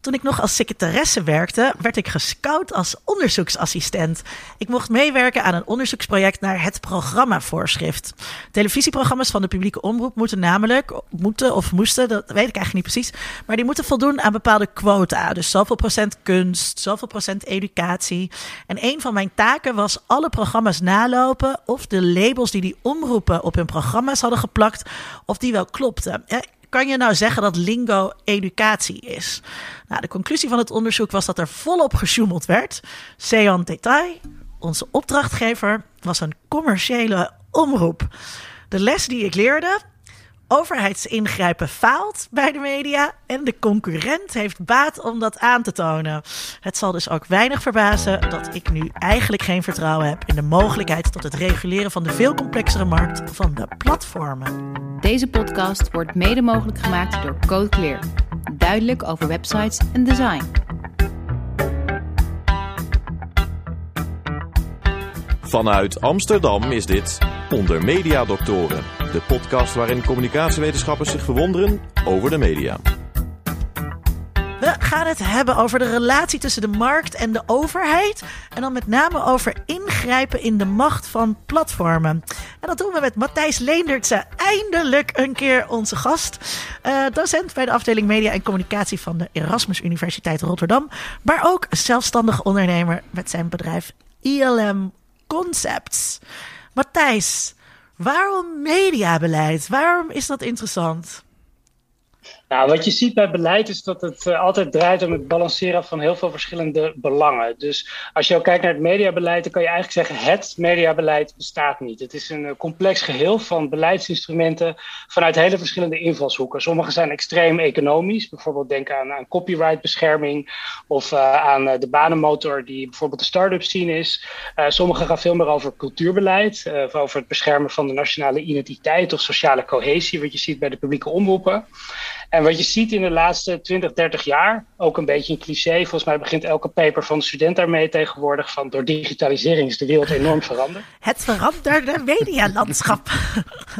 Toen ik nog als secretaresse werkte, werd ik gescout als onderzoeksassistent. Ik mocht meewerken aan een onderzoeksproject naar het programmavoorschrift. Televisieprogramma's van de publieke omroep moeten namelijk, moeten of moesten, dat weet ik eigenlijk niet precies, maar die moeten voldoen aan bepaalde quota. Dus zoveel procent kunst, zoveel procent educatie. En een van mijn taken was alle programma's nalopen of de labels die die omroepen op hun programma's hadden geplakt, of die wel klopten kan je nou zeggen dat lingo educatie is? Nou, de conclusie van het onderzoek was dat er volop gesjoemeld werd. Sean Detail, onze opdrachtgever, was een commerciële omroep. De les die ik leerde overheidsingrijpen faalt bij de media en de concurrent heeft baat om dat aan te tonen. Het zal dus ook weinig verbazen dat ik nu eigenlijk geen vertrouwen heb in de mogelijkheid tot het reguleren van de veel complexere markt van de platformen. Deze podcast wordt mede mogelijk gemaakt door Code Clear. Duidelijk over websites en design. Vanuit Amsterdam is dit Onder Media Doctoren, de podcast waarin communicatiewetenschappers zich verwonderen over de media. We gaan het hebben over de relatie tussen de markt en de overheid. En dan met name over ingrijpen in de macht van platformen. En dat doen we met Matthijs Leendertse. Eindelijk een keer onze gast. Uh, docent bij de afdeling Media en Communicatie van de Erasmus Universiteit Rotterdam. Maar ook zelfstandig ondernemer met zijn bedrijf ILM Concepts. Matthijs, waarom mediabeleid? Waarom is dat interessant? Nou, wat je ziet bij beleid is dat het uh, altijd draait om het balanceren van heel veel verschillende belangen. Dus als je kijkt naar het mediabeleid, dan kan je eigenlijk zeggen: het mediabeleid bestaat niet. Het is een uh, complex geheel van beleidsinstrumenten vanuit hele verschillende invalshoeken. Sommige zijn extreem economisch, bijvoorbeeld denk aan, copyrightbescherming of uh, aan de banenmotor die bijvoorbeeld de start-up scene is. sommige gaan veel meer over cultuurbeleid, over het beschermen van de nationale identiteit of sociale cohesie, wat je ziet bij de publieke omroepen. En wat je ziet in de laatste 20, 30 jaar, ook een beetje een cliché, volgens mij begint elke paper van de student daarmee tegenwoordig, van door digitalisering is de wereld enorm veranderd. Het veranderde medialandschap.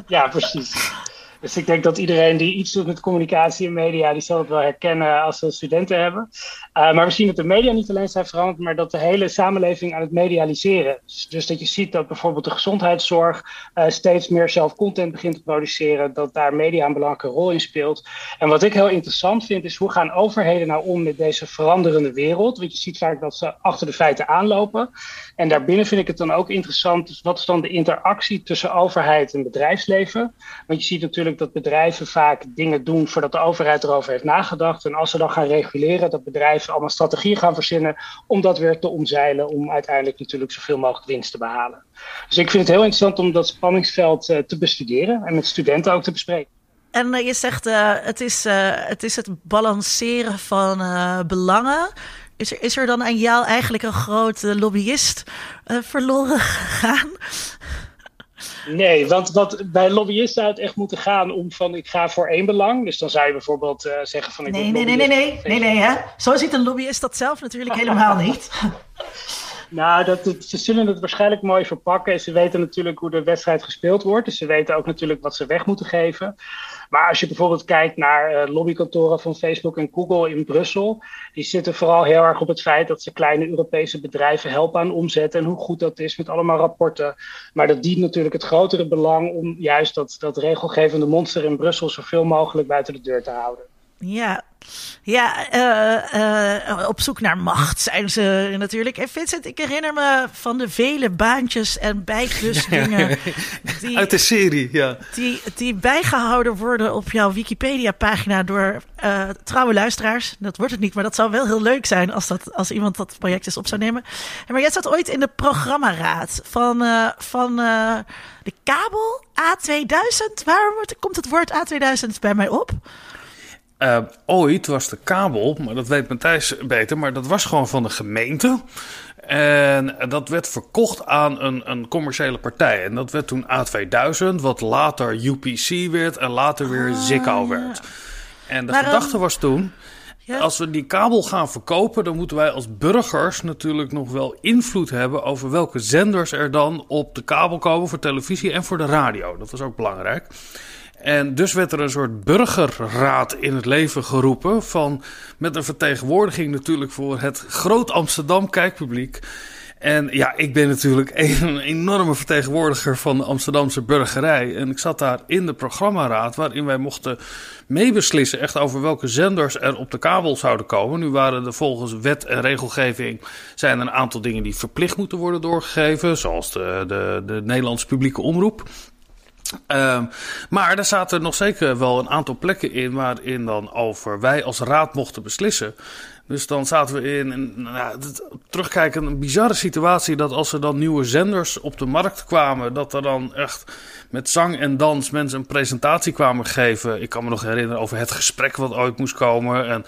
ja, precies. Dus ik denk dat iedereen die iets doet met communicatie en media, die zal het wel herkennen als ze studenten hebben. Uh, maar we zien dat de media niet alleen zijn veranderd, maar dat de hele samenleving aan het medialiseren is. Dus dat je ziet dat bijvoorbeeld de gezondheidszorg uh, steeds meer zelf content begint te produceren, dat daar media een belangrijke rol in speelt. En wat ik heel interessant vind, is hoe gaan overheden nou om met deze veranderende wereld? Want je ziet vaak dat ze achter de feiten aanlopen. En daarbinnen vind ik het dan ook interessant, dus wat is dan de interactie tussen overheid en bedrijfsleven? Want je ziet natuurlijk dat bedrijven vaak dingen doen voordat de overheid erover heeft nagedacht. En als ze dan gaan reguleren, dat bedrijven allemaal strategieën gaan verzinnen om dat weer te omzeilen, om uiteindelijk natuurlijk zoveel mogelijk winst te behalen. Dus ik vind het heel interessant om dat spanningsveld uh, te bestuderen en met studenten ook te bespreken. En uh, je zegt uh, het, is, het is het balanceren van belangen. Is er, is er dan aan jou eigenlijk een grote lobbyist verloren gegaan? Nee, want wat bij lobbyisten zou het echt moeten gaan om van ik ga voor één belang. Dus dan zou je bijvoorbeeld uh, zeggen van ik nee, nee, nee, nee, nee, nee, nee, hè? Zo ziet een lobbyist dat zelf natuurlijk helemaal niet. Nou, dat, ze zullen het waarschijnlijk mooi verpakken. Ze weten natuurlijk hoe de wedstrijd gespeeld wordt. Dus ze weten ook natuurlijk wat ze weg moeten geven. Maar als je bijvoorbeeld kijkt naar uh, lobbykantoren van Facebook en Google in Brussel, die zitten vooral heel erg op het feit dat ze kleine Europese bedrijven helpen aan omzet en hoe goed dat is met allemaal rapporten. Maar dat dient natuurlijk het grotere belang om juist dat, dat regelgevende monster in Brussel zoveel mogelijk buiten de deur te houden. Ja, ja uh, uh, op zoek naar macht zijn ze natuurlijk. En Vincent, ik herinner me van de vele baantjes en bijklusdingen. Die, Uit de serie, ja. Die, die bijgehouden worden op jouw Wikipedia-pagina door uh, trouwe luisteraars. Dat wordt het niet, maar dat zou wel heel leuk zijn als, dat, als iemand dat project eens op zou nemen. En maar jij zat ooit in de programmaraad van, van de kabel A2000. Waarom komt het woord A2000 bij mij op? Uh, ooit was de kabel, maar dat weet Matthijs beter, maar dat was gewoon van de gemeente. En dat werd verkocht aan een, een commerciële partij. En dat werd toen A2000, wat later UPC werd en later weer ah, Ziggo werd. En de gedachte was toen, als we die kabel gaan verkopen, dan moeten wij als burgers natuurlijk nog wel invloed hebben over welke zenders er dan op de kabel komen voor televisie en voor de radio. Dat was ook belangrijk. En dus werd er een soort burgerraad in het leven geroepen. Van, met een vertegenwoordiging natuurlijk voor het Groot Amsterdam kijkpubliek. En ja, ik ben natuurlijk een enorme vertegenwoordiger van de Amsterdamse burgerij. En ik zat daar in de programmaraad, waarin wij mochten meebeslissen echt over welke zenders er op de kabel zouden komen. Nu waren er volgens wet en regelgeving zijn er een aantal dingen die verplicht moeten worden doorgegeven, zoals de, de, de Nederlandse publieke omroep. Uh, maar er zaten nog zeker wel een aantal plekken in waarin dan over wij als raad mochten beslissen. Dus dan zaten we in, nou, terugkijken, een bizarre situatie dat als er dan nieuwe zenders op de markt kwamen, dat er dan echt met zang en dans mensen een presentatie kwamen geven. Ik kan me nog herinneren over het gesprek wat ooit moest komen. En,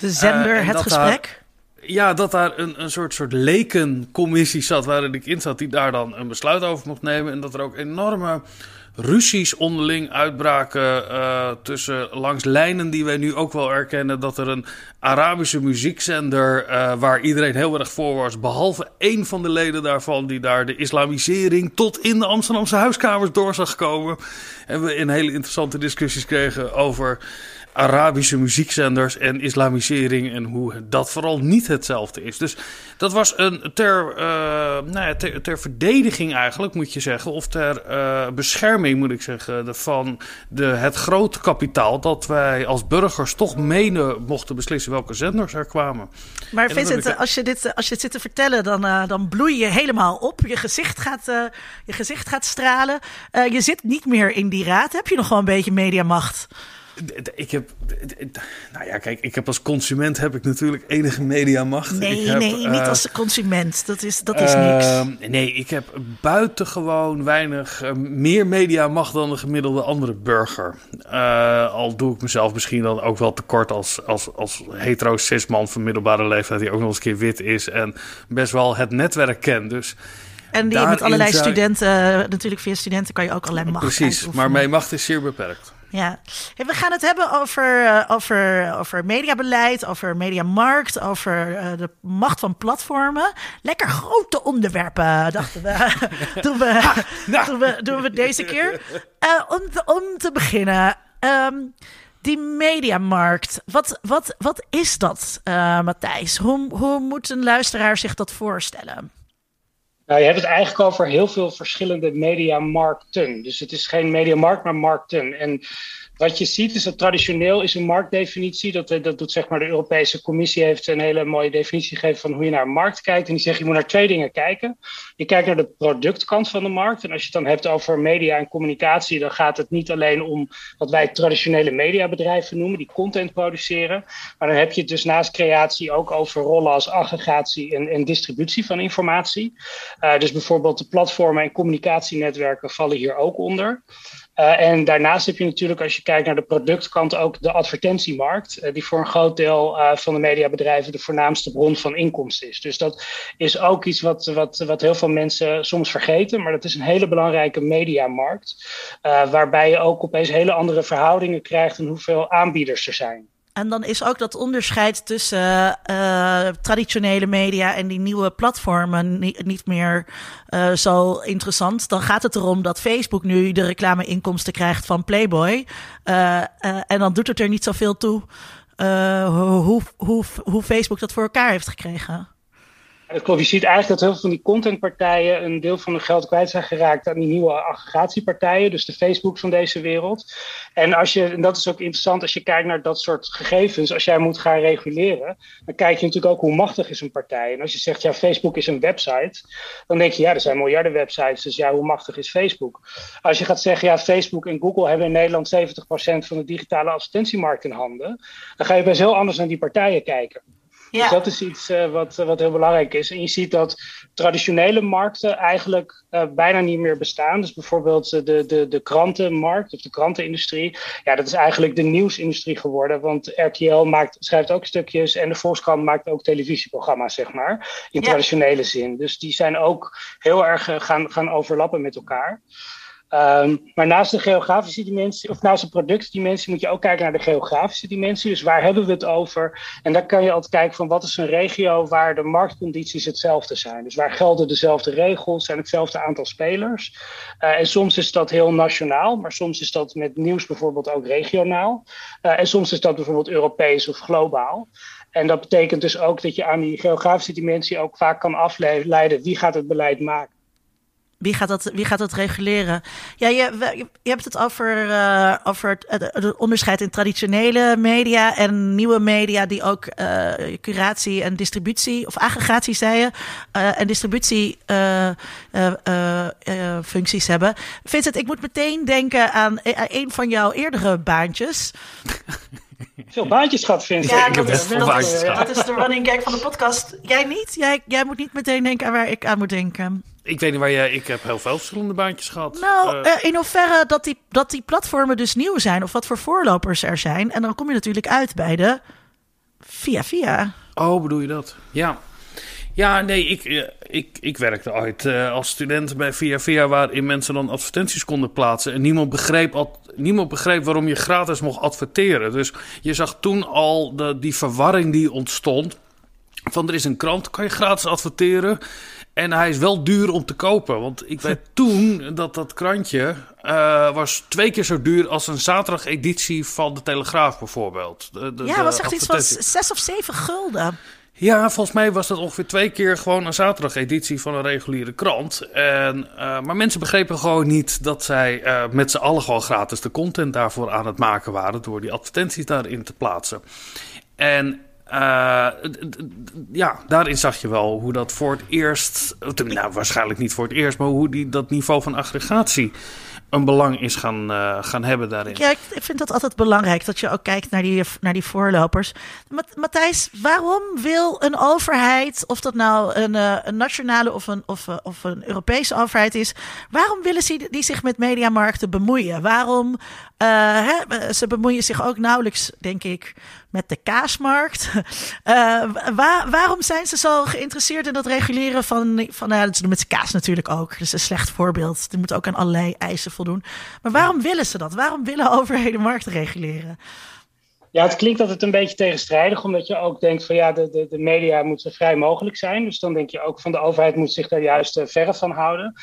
de zender, uh, het gesprek? ja, dat daar een, een soort, soort lekencommissie zat waarin ik in zat, die daar dan een besluit over mocht nemen. En dat er ook enorme ruzies onderling uitbraken uh, tussen langs lijnen die wij nu ook wel erkennen dat er een Arabische muziekzender uh, waar iedereen heel erg voor was, behalve één van de leden daarvan die daar de islamisering tot in de Amsterdamse huiskamers door zag komen. En we in hele interessante discussies kregen over Arabische muziekzenders en islamisering en hoe dat vooral niet hetzelfde is. Dus dat was een ter, uh, nou ja, ter, ter, verdediging eigenlijk, moet je zeggen, of ter uh, bescherming, moet ik zeggen, van de, het grote kapitaal dat wij als burgers toch mede mochten beslissen welke zenders er kwamen. Maar Vincent, ik... als, je dit, als je het zit te vertellen, dan, uh, dan bloei je helemaal op. Je gezicht gaat, je gezicht gaat stralen. je zit niet meer in die raad. Heb je nog wel een beetje mediamacht? Ik heb, nou ja, kijk, ik heb als consument heb ik natuurlijk enige mediamacht. Nee, heb, nee, uh, niet als consument. Dat is, dat is uh, niks. Nee, ik heb buitengewoon weinig uh, meer mediamacht dan een gemiddelde andere burger. al doe ik mezelf misschien dan ook wel tekort als, als, als hetero cis-man van middelbare leeftijd die ook nog eens een keer wit is en best wel het netwerk kent. Dus en die met allerlei studenten, natuurlijk via studenten kan je ook allerlei macht Precies, maar mijn macht is zeer beperkt. Ja, we gaan het hebben over, uh, over, over mediabeleid, over mediamarkt, over uh, de macht van platformen. Lekker grote onderwerpen, dachten we. doen, we, ha, nou. doen, we doen we deze keer. Uh, om, te, om te beginnen, um, die mediamarkt, wat, wat, wat is dat, Matthijs? Hoe, hoe moet een luisteraar zich dat voorstellen? Nou, je hebt het eigenlijk over heel veel verschillende mediamarkten. Dus het is geen mediamarkt, maar markten. En wat je ziet is dat traditioneel is een marktdefinitie, dat, dat doet zeg maar de Europese Commissie, heeft een hele mooie definitie gegeven van hoe je naar een markt kijkt. En die zegt je moet naar twee dingen kijken. Je kijkt naar de productkant van de markt. En als je het dan hebt over media en communicatie, dan gaat het niet alleen om wat wij traditionele mediabedrijven noemen, die content produceren. Maar dan heb je het dus naast creatie ook over rollen als aggregatie en, distributie van informatie. Uh, dus bijvoorbeeld de platformen en communicatienetwerken vallen hier ook onder. Uh, en daarnaast heb je natuurlijk, als je kijkt naar de productkant, ook de advertentiemarkt, uh, die voor een groot deel uh, van de mediabedrijven de voornaamste bron van inkomsten is. Dus dat is ook iets wat, wat, wat heel veel mensen soms vergeten, maar dat is een hele belangrijke mediamarkt, waarbij je ook opeens hele andere verhoudingen krijgt en hoeveel aanbieders er zijn. En dan is ook dat onderscheid tussen uh, traditionele media en die nieuwe platformen niet, niet meer uh, zo interessant. Dan gaat het erom dat Facebook nu de reclameinkomsten krijgt van Playboy. Uh, en dan doet het er niet zoveel toe hoe, hoe, hoe Facebook dat voor elkaar heeft gekregen. Klopt. Je ziet eigenlijk dat heel veel van die contentpartijen een deel van hun geld kwijt zijn geraakt aan die nieuwe aggregatiepartijen, dus de Facebooks van deze wereld. En, als je, en dat is ook interessant als je kijkt naar dat soort gegevens, als jij moet gaan reguleren, dan kijk je natuurlijk ook hoe machtig is een partij. En als je zegt, ja, Facebook is een website, dan denk je, ja, er zijn miljarden websites, dus ja, hoe machtig is Facebook? Als je gaat zeggen, ja, Facebook en Google hebben in Nederland 70% van de digitale advertentiemarkt in handen, dan ga je best heel anders naar die partijen kijken. Ja. Dus dat is iets uh, wat, wat heel belangrijk is. En je ziet dat traditionele markten eigenlijk uh, bijna niet meer bestaan. Dus bijvoorbeeld de, de, de krantenmarkt of de krantenindustrie. Ja, dat is eigenlijk de nieuwsindustrie geworden. Want RTL maakt, schrijft ook stukjes en de Volkskrant maakt ook televisieprogramma's, zeg maar. In ja. traditionele zin. Dus die zijn ook heel erg gaan, gaan overlappen met elkaar. Ehm, maar naast de geografische dimensie, of naast de productdimensie, moet je ook kijken naar de geografische dimensie. Dus waar hebben we het over? En daar kan je altijd kijken van wat is een regio waar de marktcondities hetzelfde zijn. Dus waar gelden dezelfde regels en hetzelfde aantal spelers. Uh, en soms is dat heel nationaal, maar soms is dat met nieuws bijvoorbeeld ook regionaal. Uh, en soms is dat bijvoorbeeld Europees of globaal. En dat betekent dus ook dat je aan die geografische dimensie ook vaak kan afleiden wie gaat het beleid maken. Wie gaat dat, wie gaat dat reguleren? Ja, je, je hebt het over, uh, over het, onderscheid in traditionele media en nieuwe media die ook uh, curatie en distributie, of aggregatie zei je, uh, en distributie functies hebben. Vincent, ik moet meteen denken aan een van jouw eerdere baantjes. Veel baantjes gehad, Vincent. Ja, ik dat, is, dat, is, dat is de running gag van de podcast. Jij niet? Jij, jij moet niet meteen denken aan waar ik aan moet denken. Ik weet niet waar jij... Ik heb heel veel verschillende baantjes gehad. Nou, uh, in hoeverre dat die, dat die platformen dus nieuw zijn... of wat voor voorlopers er zijn. En dan kom je natuurlijk uit bij de Via Via. Oh, bedoel je dat? Ja. Ja, nee, ik, ik, ik werkte ooit uh, als student bij Via Via... waarin mensen dan advertenties konden plaatsen. En niemand begreep, al, niemand begreep waarom je gratis mocht adverteren. Dus je zag toen al de, die verwarring die ontstond... van er is een krant, kan je gratis adverteren... En hij is wel duur om te kopen. Want ik weet toen dat dat krantje uh, was twee keer zo duur als een zaterdag-editie van de Telegraaf bijvoorbeeld. De, de, ja, was echt iets van zes of zeven gulden. Ja, volgens mij was dat ongeveer twee keer gewoon een zaterdag-editie van een reguliere krant. En, uh, maar mensen begrepen gewoon niet dat zij uh, met z'n allen gewoon gratis de content daarvoor aan het maken waren. door die advertenties daarin te plaatsen. En uh, ja, daarin zag je wel hoe dat voor het eerst, nou waarschijnlijk niet voor het eerst, maar hoe die, dat niveau van aggregatie een belang is gaan, uh, gaan hebben daarin. Ja, ik vind dat altijd belangrijk dat je ook kijkt naar die, naar die voorlopers. Matthijs, waarom wil een overheid, of dat nou een, uh, een nationale of een, of, of een Europese overheid is, waarom willen ze die zich met mediamarkten bemoeien? Waarom hè, ze bemoeien zich ook nauwelijks, denk ik, met de kaasmarkt. Uh, waar, waarom zijn ze zo geïnteresseerd in dat reguleren van, van nou, doen met kaas natuurlijk ook. Is een slecht voorbeeld. Die moet ook aan allerlei eisen voldoen. Maar waarom willen ze dat? Waarom willen overheden markten reguleren? Ja, het klinkt altijd een beetje tegenstrijdig, omdat je ook denkt van ja, de, de, de media moet zo vrij mogelijk zijn. Dus dan denk je ook van de overheid moet zich daar juist verre van houden.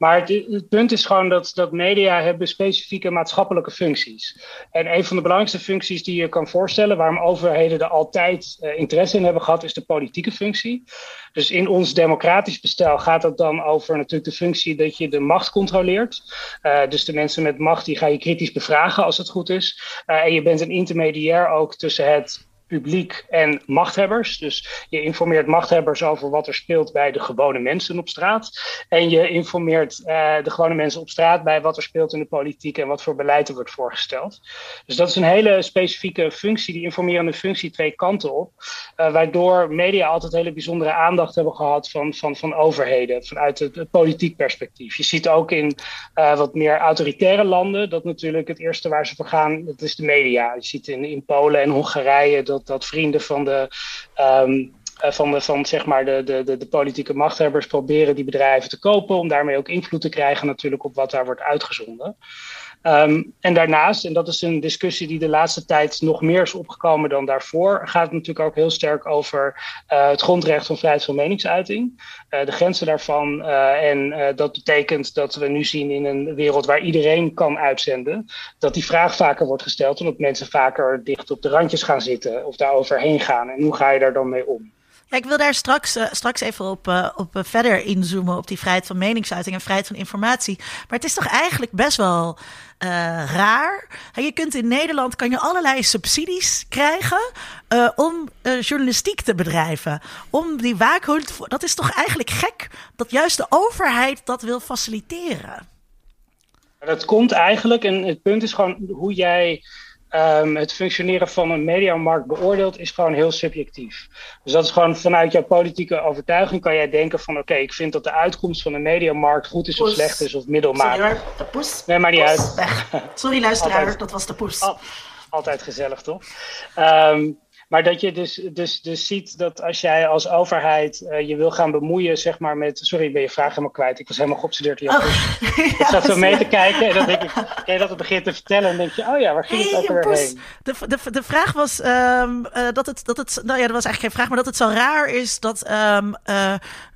Maar het, punt is gewoon dat, dat media hebben specifieke maatschappelijke functies. En een van de belangrijkste functies die je kan voorstellen, waarom overheden er altijd uh, interesse in hebben gehad, is de politieke functie. Dus in ons democratisch bestel gaat het dan over natuurlijk de functie dat je de macht controleert. Uh, dus de mensen met macht die ga je kritisch bevragen als het goed is. Uh, en je bent een intermediair ook tussen het publiek en machthebbers. Dus je informeert machthebbers over wat er speelt bij de gewone mensen op straat. En je informeert uh, de gewone mensen op straat bij wat er speelt in de politiek en wat voor beleid er wordt voorgesteld. Dus dat is een hele specifieke functie, die informerende functie twee kanten op. Uh, waardoor media altijd hele bijzondere aandacht hebben gehad van, van, van overheden, vanuit het, politiek perspectief. Je ziet ook in uh, wat meer autoritaire landen dat natuurlijk het eerste waar ze voor gaan, dat is de media. Je ziet in, in Polen en Hongarije dat dat, vrienden van de. Um, van, de, van zeg maar de, de, de, politieke machthebbers proberen die bedrijven te kopen, om daarmee ook invloed te krijgen natuurlijk op wat daar wordt uitgezonden. Um, en daarnaast, en dat is een discussie die de laatste tijd nog meer is opgekomen dan daarvoor, gaat het natuurlijk ook heel sterk over uh, het grondrecht van vrijheid van meningsuiting, uh, de grenzen daarvan. Uh, en dat betekent dat we nu zien in een wereld waar iedereen kan uitzenden, dat die vraag vaker wordt gesteld, omdat mensen vaker dicht op de randjes gaan zitten of daar overheen gaan. En hoe ga je daar dan mee om? Ik wil daar straks, uh, straks even op, uh, op uh, verder inzoomen op die vrijheid van meningsuiting en vrijheid van informatie. Maar het is toch eigenlijk best wel raar. je kunt in Nederland kan je allerlei subsidies krijgen om journalistiek te bedrijven. Om die waakhond. Dat is toch eigenlijk gek dat juist de overheid dat wil faciliteren. Dat komt eigenlijk, en het punt is gewoon hoe jij um, het functioneren van een mediamarkt beoordeelt, is gewoon heel subjectief. Dus dat is gewoon vanuit jouw politieke overtuiging kan jij denken van oké, okay, ik vind dat de uitkomst van een mediamarkt goed is poes. of slecht is of middelmatig. Sorry de poes. Nee, maar niet poes. uit. Sorry luisteraar, dat was de poes. Al, altijd gezellig toch? Um, Maar dat je dus, dus, dus ziet dat als jij als overheid uh, je wil gaan bemoeien, zeg maar met. Sorry, ik ben je vraag helemaal kwijt. Ik was helemaal geobsedeerd. Oh, ik zat zo mee te kijken en dan denk ik, oké, dat het begint te vertellen. En denk je, oh ja, waar ging het ook weer heen? De, de, de vraag was um, uh, dat het, dat het. Nou ja, dat was eigenlijk geen vraag, maar dat het zo raar is dat. Um, uh,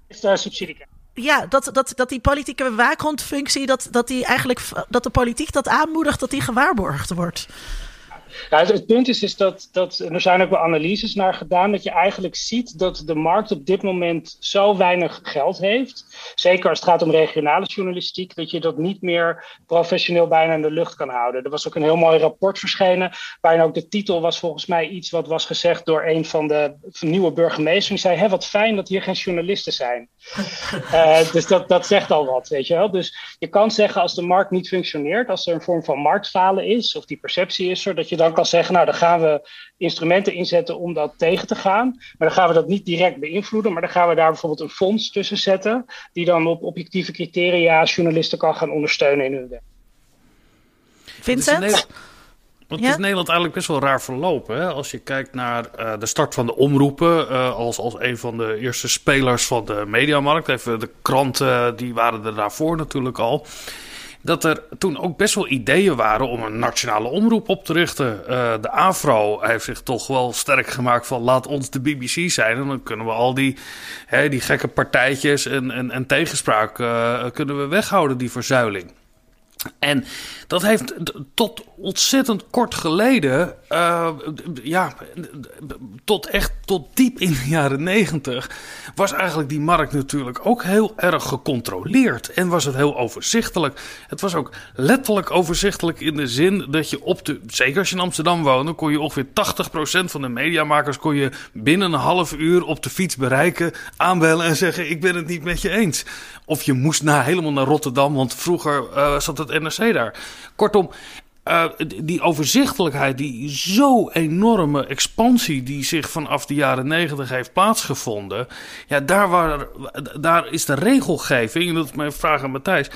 is de subsidie ja, dat, dat, dat die politieke waakhondfunctie, dat, dat, die eigenlijk, dat de politiek dat aanmoedigt, dat die gewaarborgd wordt. Ja, het, punt is, is dat, dat, er zijn ook wel analyses naar gedaan, dat je eigenlijk ziet dat de markt op dit moment zo weinig geld heeft. Zeker als het gaat om regionale journalistiek, dat je dat niet meer professioneel bijna in de lucht kan houden. Er was ook een heel mooi rapport verschenen, waarin ook de titel was volgens mij iets wat was gezegd door een van de nieuwe burgemeesters. Die zei, hé, wat fijn dat hier geen journalisten zijn. uh, dus dat, dat zegt al wat, weet je wel. Dus je kan zeggen, als de markt niet functioneert, als er een vorm van marktfalen is, of die perceptie is er, dat je dan kan zeggen, nou dan gaan we instrumenten inzetten om dat tegen te gaan. Maar dan gaan we dat niet direct beïnvloeden, maar dan gaan we daar bijvoorbeeld een fonds tussen zetten, die dan op objectieve criteria journalisten kan gaan ondersteunen in hun werk. Vincent? Want het is Nederland eigenlijk best wel raar verlopen. Hè? Als je kijkt naar uh, de start van de omroepen uh, als, als een van de eerste spelers van de mediamarkt. Even de kranten, die waren er daarvoor natuurlijk al dat er toen ook best wel ideeën waren om een nationale omroep op te richten. Uh, de AFRO heeft zich toch wel sterk gemaakt van laat ons de BBC zijn. En dan kunnen we al die, hè, die gekke partijtjes en, en, en tegenspraak uh, kunnen we weghouden, die verzuiling. En dat heeft tot ontzettend kort geleden, uh, ja, tot echt tot diep in de jaren negentig, was eigenlijk die markt natuurlijk ook heel erg gecontroleerd. En was het heel overzichtelijk. Het was ook letterlijk overzichtelijk in de zin dat je op de, zeker als je in Amsterdam woonde, kon je ongeveer 80% van de mediamakers kon je binnen een half uur op de fiets bereiken, aanbellen en zeggen ik ben het niet met je eens. Of je moest naar, helemaal naar Rotterdam, want vroeger uh, zat het NRC daar. Kortom, uh, die overzichtelijkheid, die zo enorme expansie die zich vanaf de jaren negentig heeft plaatsgevonden. Ja, daar, waar, daar is de regelgeving, dat is mijn vraag aan Matthijs.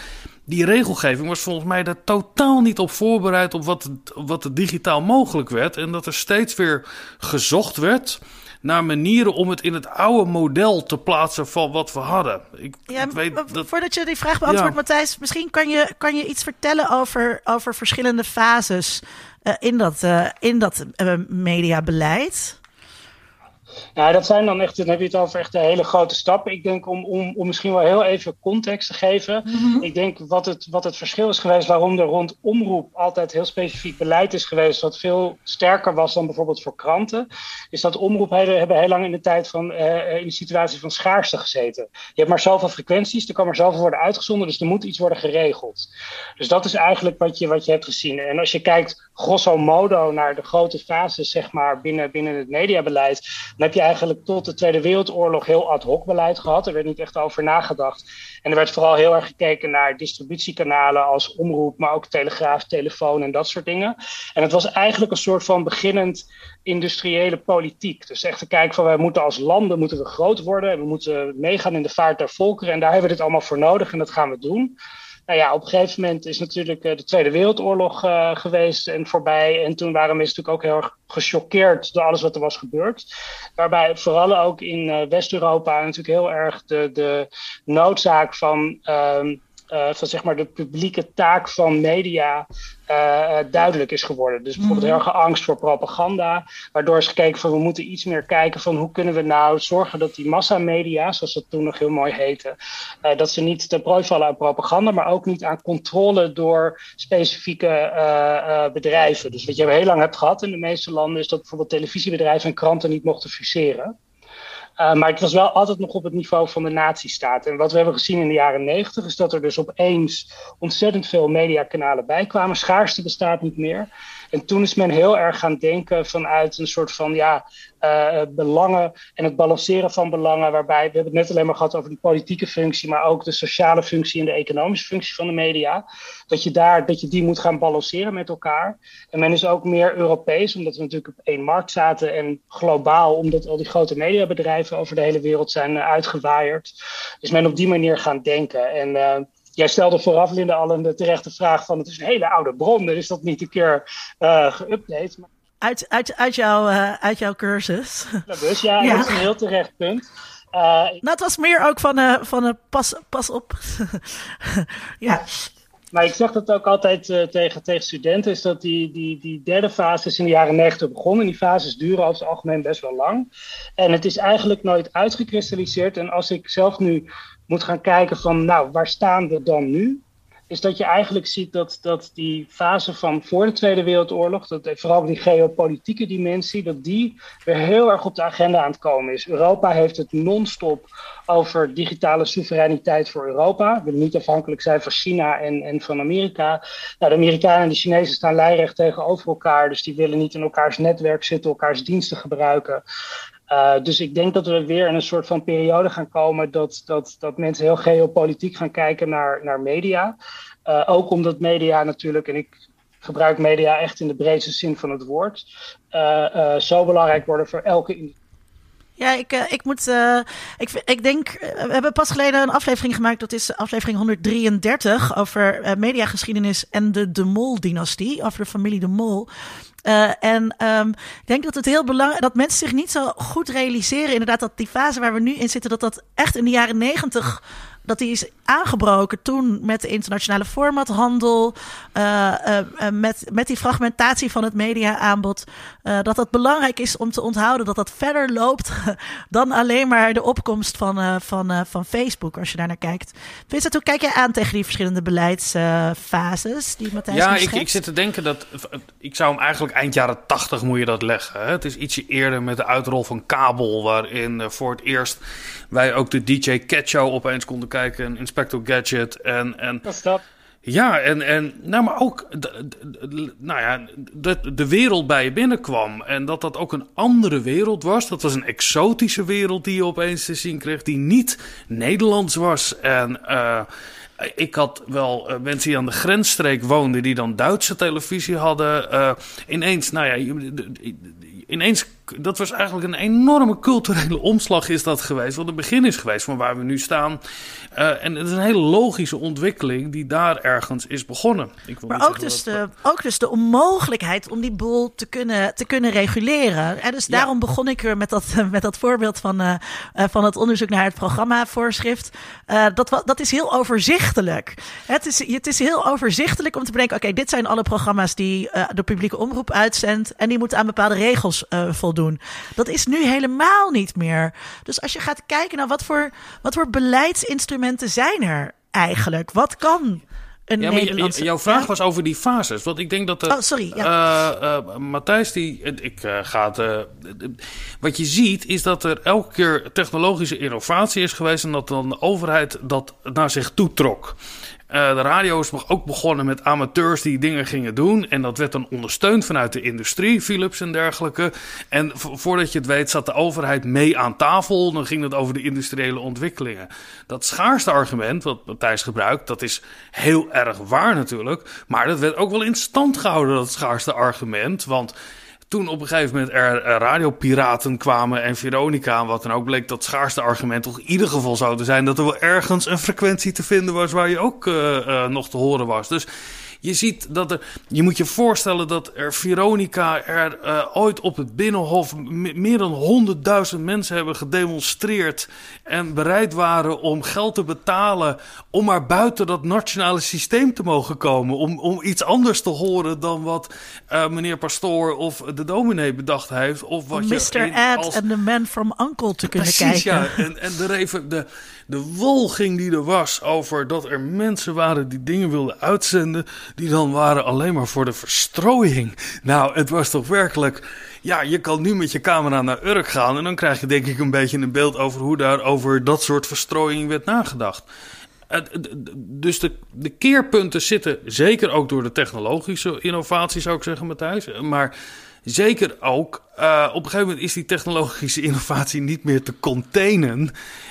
Die regelgeving was volgens mij daar totaal niet op voorbereid op wat, wat digitaal mogelijk werd. En dat er steeds weer gezocht werd naar manieren om het in het oude model te plaatsen van wat we hadden. Ik, ja, ik weet dat... Voordat je die vraag beantwoordt, Matthijs, misschien kan je, kan je iets vertellen over, over verschillende fases uh, in dat, uh, in dat uh, mediabeleid. Nou, dat zijn dan echt, dan heb je het over echt een hele grote stappen. Ik denk om, om, om misschien wel heel even context te geven. Mhm. Ik denk wat het, wat het verschil is geweest, waarom er rond omroep altijd heel specifiek beleid is geweest, wat veel sterker was dan bijvoorbeeld voor kranten, is dat omroepheden hebben heel lang in de tijd van, uh, in de situatie van schaarste gezeten. Je hebt maar zoveel frequenties, er kan maar zoveel worden uitgezonden, dus er moet iets worden geregeld. Dus dat is eigenlijk wat je, wat je hebt gezien. En als je kijkt grosso modo naar de grote fases, zeg maar, binnen, binnen het mediabeleid, dan heb je eigenlijk tot de Tweede Wereldoorlog heel ad hoc beleid gehad. Er werd niet echt over nagedacht. En er werd vooral heel erg gekeken naar distributiekanalen als omroep, maar ook telegraaf, telefoon en dat soort dingen. En het was eigenlijk een soort van beginnend industriële politiek. Dus echt te kijken van wij moeten als landen moeten we groot worden en we moeten meegaan in de vaart der volkeren. En daar hebben we dit allemaal voor nodig en dat gaan we doen nou ja, op een gegeven moment is natuurlijk eh, de Tweede Wereldoorlog uh, geweest en voorbij. En toen waren mensen natuurlijk ook heel erg gechoqueerd door alles wat er was gebeurd. Waarbij vooral ook in uh, West-Europa natuurlijk heel erg de, de noodzaak van. Uh, uh, van zeg maar de publieke taak van media uh, duidelijk is geworden. Dus bijvoorbeeld mhm. heel erg angst voor propaganda, waardoor is gekeken van we moeten iets meer kijken van hoe kunnen we nou zorgen dat die massamedia, zoals dat toen nog heel mooi heette, uh, dat ze niet te prooi vallen aan propaganda, maar ook niet aan controle door specifieke bedrijven. Dus wat je heel lang hebt gehad in de meeste landen is dat bijvoorbeeld televisiebedrijven en kranten niet mochten fuseren. Uh, maar het was wel altijd nog op het niveau van de nazistaat. En wat we hebben gezien in de jaren negentig is dat er dus opeens ontzettend veel mediakanalen bijkwamen. Schaarste bestaat niet meer. En toen is men heel erg gaan denken vanuit een soort van ja, uh, belangen en het balanceren van belangen. Waarbij we hebben het net alleen maar gehad over die politieke functie, maar ook de sociale functie en de economische functie van de media. Dat je daar dat je die moet gaan balanceren met elkaar. En men is ook meer Europees, omdat we natuurlijk op één markt zaten. En globaal, omdat al die grote mediabedrijven over de hele wereld zijn uh, uitgewaaierd. Is men op die manier gaan denken. En uh, Jij stelde vooraf, Linda, al een terechte vraag van het is een hele oude bron. Is dat niet een keer uh, geüpdate. Maar... uit, uit, uit, jouw, uh, uit jouw cursus. dus ja, ja, dat is een heel terecht punt. Uh, nou, het was meer ook van, uh, van uh, pas, pas op. ja. Maar ik zeg dat ook altijd tegen, tegen studenten, is dat die, die, die derde fase is in de jaren negentig begonnen. Die fases duren over het algemeen best wel lang. En het is eigenlijk nooit uitgekristalliseerd. En als ik zelf nu moet gaan kijken van, nou, waar staan we dan nu? Is dat je eigenlijk ziet dat, dat die fase van voor de Tweede Wereldoorlog, dat, vooral die geopolitieke dimensie, dat die weer heel erg op de agenda aan het komen is. Europa heeft het non-stop over digitale soevereiniteit voor Europa. We willen niet afhankelijk zijn van China en, en van Amerika. Nou, de Amerikanen en de Chinezen staan lijnrecht tegenover elkaar, dus die willen niet in elkaars netwerk zitten, elkaars diensten gebruiken. Uh, dus ik denk dat we weer in een soort van periode gaan komen dat, dat, dat mensen heel geopolitiek gaan kijken naar, naar media. Uh, ook omdat media natuurlijk, en ik gebruik media echt in de breedste zin van het woord, uh, zo belangrijk worden voor elke ja, ik, ik moet. Uh, ik, ik denk. we hebben pas geleden een aflevering gemaakt. Dat is aflevering 133. Over mediageschiedenis en de De Mol-dynastie. Over de familie De Mol. Uh, en um, ik denk dat het heel belangrijk dat mensen zich niet zo goed realiseren, inderdaad, dat die fase waar we nu in zitten, dat dat echt in de jaren negentig dat die is aangebroken toen met de internationale formathandel, uh, uh, met, met die fragmentatie van het mediaaanbod. Uh, dat het belangrijk is om te onthouden dat dat verder loopt dan alleen maar de opkomst van, van, van Facebook, als je daar naar kijkt. Vincent, hoe kijk jij aan tegen die verschillende beleidsfases die Matthijs Ja, ik, ik zit te denken dat, ik zou hem eigenlijk eind jaren tachtig moet je dat leggen. Hè? Het is ietsje eerder met de uitrol van kabel, waarin voor het eerst wij ook de DJ Cat Show opeens konden kijken. En Inspector Gadget. En, en, is dat? Ja, en, en nou, maar ook nou ja, de, de wereld bij je binnenkwam. En dat dat ook een andere wereld was. Dat was een exotische wereld die je opeens te zien kreeg. Die niet Nederlands was. En uh, ik had wel uh, mensen die aan de grensstreek woonden. Die dan Duitse televisie hadden. Uh, ineens, nou ja, ineens dat was eigenlijk een enorme culturele omslag is dat geweest. Wat het begin is geweest van waar we nu staan. Uh, en het is een hele logische ontwikkeling die daar ergens is begonnen. Ik wil maar ook dus, de, ook dus de onmogelijkheid om die boel te kunnen, te kunnen reguleren. En dus daarom begon ik weer met dat, met dat voorbeeld van, uh, van het onderzoek naar het programmavoorschrift. Uh, dat, dat is heel overzichtelijk. Het is, het is heel overzichtelijk om te bedenken: oké, okay, dit zijn alle programma's die de publieke omroep uitzendt. En die moeten aan bepaalde regels voldoen doen. Dat is nu helemaal niet meer. Dus als je gaat kijken naar wat voor, wat voor beleidsinstrumenten zijn er eigenlijk? Wat kan een ja, Nederlandse... Jouw vraag was over die fases. Want ik denk dat... De, oh, sorry. Ja. Uh, uh, Matthijs, die, ik uh, ga wat je ziet is dat er elke keer technologische innovatie is geweest... en dat dan de overheid dat naar zich toe trok. Uh, de radio is ook begonnen met amateurs die dingen gingen doen. En dat werd dan ondersteund vanuit de industrie, Philips en dergelijke. En voordat je het weet, zat de overheid mee aan tafel. Dan ging het over de industriële ontwikkelingen. Dat schaarste argument, wat Matthijs gebruikt, dat is heel erg waar natuurlijk. Maar dat werd ook wel in stand gehouden, dat schaarste argument. Want toen op een gegeven moment er radiopiraten kwamen en Veronica, wat dan ook bleek dat schaarste argument toch in ieder geval zou zijn dat er wel ergens een frequentie te vinden was waar je ook uh, uh, nog te horen was. Dus je ziet dat er. Je moet je voorstellen dat er Veronica er uh, ooit op het Binnenhof meer dan 100.000 mensen hebben gedemonstreerd. En bereid waren om geld te betalen. om maar buiten dat nationale systeem te mogen komen. Om, om iets anders te horen dan wat uh, meneer Pastoor of de dominee bedacht heeft. Of wat Mr. Je Ed als... en The Man from Uncle te kunnen Precies, kijken. Ja. En, en de, de, de wolging die er was over dat er mensen waren die dingen wilden uitzenden die dan waren alleen maar voor de verstrooiing. Nou, het was toch werkelijk. Ja, je kan nu met je camera naar Urk gaan en dan krijg je denk ik een beetje een beeld over hoe daar over dat soort verstrooiing werd nagedacht. Dus de, de keerpunten zitten zeker ook door de technologische innovatie, zou ik zeggen, Matthijs. Maar zeker ook uh, op een gegeven moment is die technologische innovatie niet meer te containen.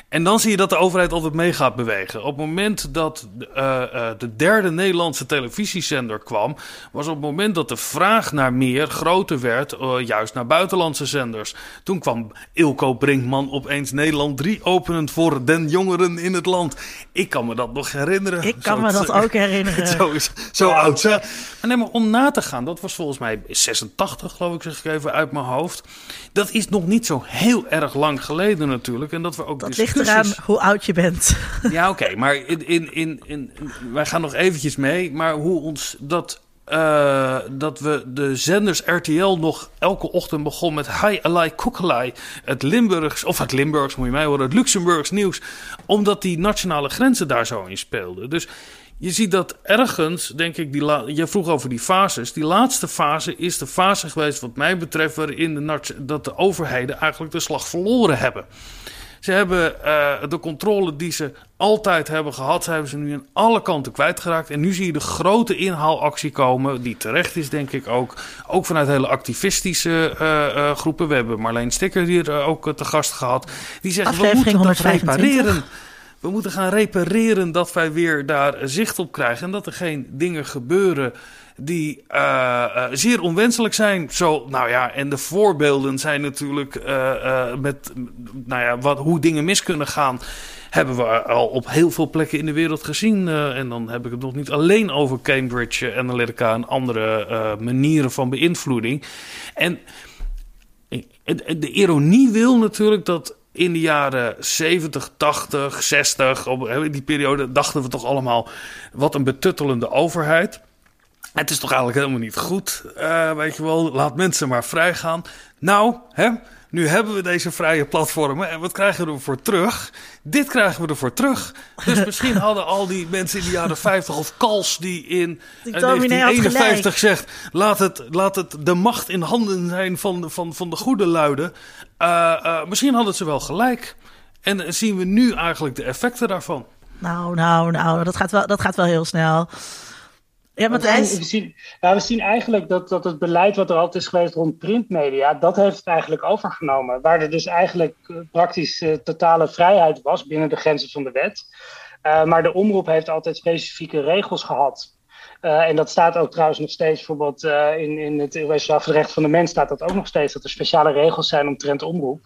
En dan zie je dat de overheid altijd mee gaat bewegen. Op het moment dat uh, uh, de derde Nederlandse televisiezender kwam, was op het moment dat de vraag naar meer groter werd, juist naar buitenlandse zenders. Toen kwam Ilko Brinkman opeens Nederland 3 openend voor den jongeren in het land. Ik kan me dat nog herinneren. Ik kan me dat ook herinneren. zo zo oud. Hè? Maar nee, maar om na te gaan, dat was volgens mij 86, geloof ik, zeg ik even uit mijn hoofd. Dat is nog niet zo heel erg lang geleden natuurlijk. En dat we ook dat ligt eraan hoe oud je bent. Ja, oké. maar in, in, in, in, wij gaan nog eventjes mee. Maar hoe ons dat... Uh, dat we de zenders RTL nog elke ochtend begon met Hi Alai Koekelai. Het Limburgs, of het Limburgs moet je mij horen, het Luxemburgs nieuws. Omdat die nationale grenzen daar zo in speelden. Dus je ziet dat ergens, denk ik, die je vroeg over die fases. Die laatste fase is de fase geweest, wat mij betreft, waarin de, dat de overheden eigenlijk de slag verloren hebben. Ze hebben uh, de controle die ze altijd hebben gehad, hebben ze nu aan alle kanten kwijtgeraakt. En nu zie je de grote inhaalactie komen, die terecht is, denk ik ook. Ook vanuit hele activistische uh, uh, groepen. We hebben Marleen Stikker hier ook te gast gehad. Die Aflevering we moeten dat 125. repareren. We moeten gaan repareren dat wij weer daar zicht op krijgen. En dat er geen dingen gebeuren die uh, uh, zeer onwenselijk zijn. Zo, nou ja, en de voorbeelden zijn natuurlijk uh, met nou ja, wat, hoe dingen mis kunnen gaan. Hebben we al op heel veel plekken in de wereld gezien. en dan heb ik het nog niet alleen over Cambridge Analytica en andere manieren van beïnvloeding. En de ironie wil natuurlijk dat in de jaren 70, 80, 60, op die periode dachten we toch allemaal: wat een betuttelende overheid. Het is toch eigenlijk helemaal niet goed, uh, weet je wel. Laat mensen maar vrij gaan. Nou, hè, nu hebben we deze vrije platformen en wat krijgen we ervoor terug? Dit krijgen we ervoor terug. Dus misschien hadden al die mensen in de jaren 50 of Kals die in Die uh, dominee had 1951 zegt: laat het, laat het de macht in handen zijn van, de- van, van de goede luiden. Uh, uh, misschien hadden ze wel gelijk. En zien we nu eigenlijk de effecten daarvan. Nou, nou, nou, dat gaat wel, dat gaat wel heel snel. Ja, zien, we, zien, ja, we zien eigenlijk dat, dat het beleid wat er altijd is geweest rond printmedia, dat heeft het eigenlijk overgenomen. Waar er dus eigenlijk eh, praktisch eh, totale vrijheid was binnen de grenzen van de wet. Uh, maar de omroep heeft altijd specifieke regels gehad. Uh, en dat staat ook trouwens nog steeds, bijvoorbeeld uh, in, in het Europese Rechten van de Mens staat dat ook nog steeds, dat er speciale regels zijn omtrent omroep.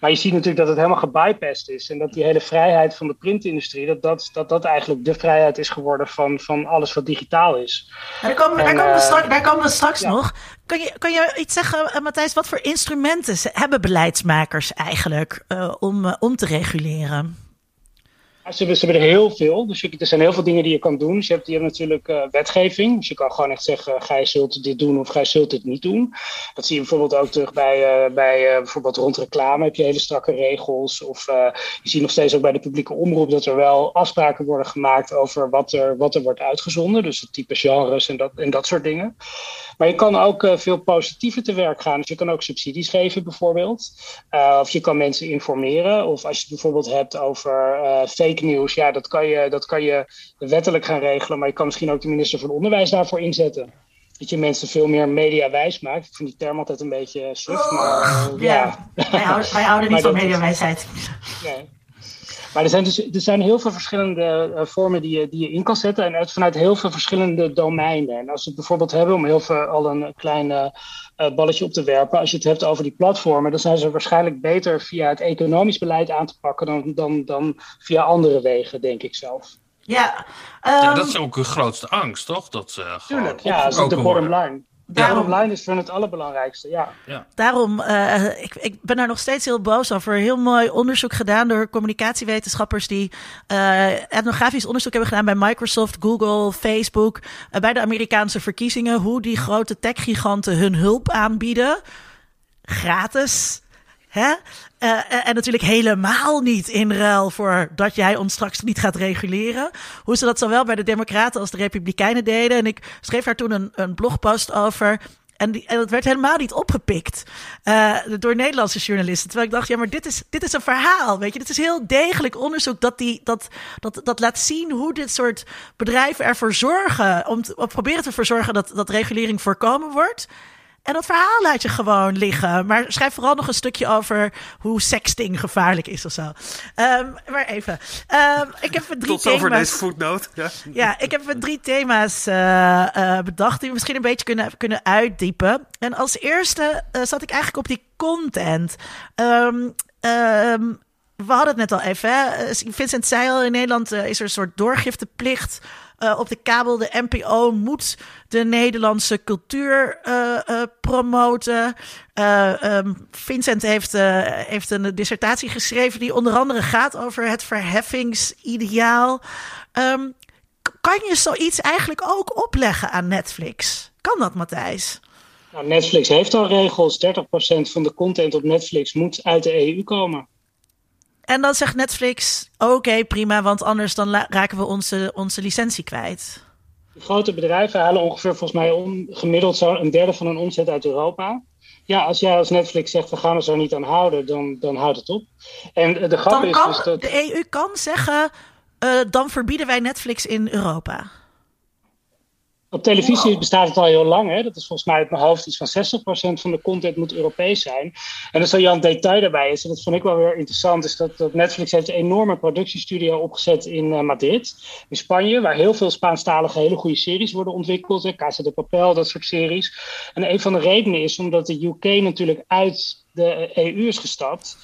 Maar je ziet natuurlijk dat het helemaal gebypast is en dat die hele vrijheid van de printindustrie, dat dat, dat, dat eigenlijk de vrijheid is geworden van, van alles wat digitaal is. Daar, komen, daar, En, komen we eh, straks, daar komen we straks ja. nog. Kan je, kan je iets zeggen, Matthijs, wat voor instrumenten hebben beleidsmakers eigenlijk uh, om, om te reguleren? Ze hebben, er heel veel. Dus er zijn heel veel dingen die je kan doen. Dus je hebt, je hebt natuurlijk uh, wetgeving. Dus je kan gewoon echt zeggen: gij zult dit doen of gij zult dit niet doen. Dat zie je bijvoorbeeld ook terug bij, uh, bij bijvoorbeeld rond reclame. Heb je hele strakke regels. Of je ziet nog steeds ook bij de publieke omroep dat er wel afspraken worden gemaakt over wat er, wat er wordt uitgezonden. Dus het type genres en dat, en dat soort dingen. Maar je kan ook veel positiever te werk gaan. Dus je kan ook subsidies geven, bijvoorbeeld. Of je kan mensen informeren. Of als je het bijvoorbeeld hebt over uh, fake nieuws, ja, dat kan, je, dat kan je wettelijk gaan regelen. Maar je kan misschien ook de minister van Onderwijs daarvoor inzetten. Dat je mensen veel meer mediawijs maakt. Ik vind die term altijd een beetje suf, maar uh, ja. ja. Wij, houden, wij houden niet van mediawijsheid. Nee. Maar er zijn, dus, er zijn heel veel verschillende uh, vormen die je, die je in kan zetten. En uit, vanuit heel veel verschillende domeinen. En als we het bijvoorbeeld hebben, om heel veel al een klein uh, balletje op te werpen. Als je het hebt over die platformen, dan zijn ze waarschijnlijk beter via het economisch beleid aan te pakken dan, dan, dan via andere wegen, denk ik zelf. Ja, Ja, um, dat is ook hun grootste angst, toch? Dat ze gewoon Tuurlijk, ja, dat is de bottom line. De Daarom- line is van het allerbelangrijkste, ja. daarom, uh, ik, ik ben daar nog steeds heel boos over. Heel mooi onderzoek gedaan door communicatiewetenschappers die uh, etnografisch onderzoek hebben gedaan bij Microsoft, Google, Facebook, uh, bij de Amerikaanse verkiezingen, hoe die grote techgiganten hun hulp aanbieden. Gratis. Hè? Uh, en natuurlijk helemaal niet in ruil voor dat jij ons straks niet gaat reguleren. Hoe ze dat zowel bij de Democraten als de Republikeinen deden. En ik schreef daar toen een, een blogpost over. En, die, en dat werd helemaal niet opgepikt uh, door Nederlandse journalisten. Terwijl ik dacht, ja, maar dit is, dit is een verhaal. Weet je, dit is heel degelijk onderzoek dat, die, dat, dat, dat laat zien hoe dit soort bedrijven ervoor zorgen. Om, te, om proberen te verzorgen dat, dat regulering voorkomen wordt. En dat verhaal laat je gewoon liggen. Maar schrijf vooral nog een stukje over hoe sexting gevaarlijk is of zo. Ehm, maar even. Ehm, ik heb drie Tot thema's. over deze voetnoot. Ja. Ja, ik heb drie thema's eh, eh, bedacht die we misschien een beetje kunnen, kunnen uitdiepen. En als eerste eh, zat ik eigenlijk op die content. Ehm, we hadden het net al even. Hè? Vincent zei al, in Nederland is er een soort doorgifteplicht eh, op de kabel. De NPO moet de Nederlandse cultuur eh, eh, promoten. Eh, ehm, Vincent heeft, heeft een dissertatie geschreven die onder andere gaat over het verheffingsideaal. Ehm, kan je zoiets eigenlijk ook opleggen aan Netflix? Kan dat, Matthijs? Nou, Netflix heeft al regels. 30% van de content op Netflix moet uit de EU komen. En dan zegt Netflix: oké, prima, want anders dan raken we onze, onze licentie kwijt. Grote bedrijven halen ongeveer volgens mij om, gemiddeld zo'n een derde van hun omzet uit Europa. Ja, als jij als Netflix zegt we gaan ons er niet aan houden, dan, dan houdt het op. En de grap Dan is kan dus dat... de EU kan zeggen: eh, dan verbieden wij Netflix in Europa. Op televisie bestaat het al heel lang. Hè? Dat is volgens mij uit mijn hoofd iets van 60% van de content moet Europees zijn. En er zal Jan detail daarbij is, en dat vond ik wel weer interessant, is dat, dat Netflix heeft een enorme productiestudio opgezet in eh, Madrid, in Spanje, waar heel veel Spaanstalige hele goede series worden ontwikkeld. Hè? Casa de Papel, dat soort series. En een van de redenen is omdat de UK natuurlijk uit de EU is gestapt,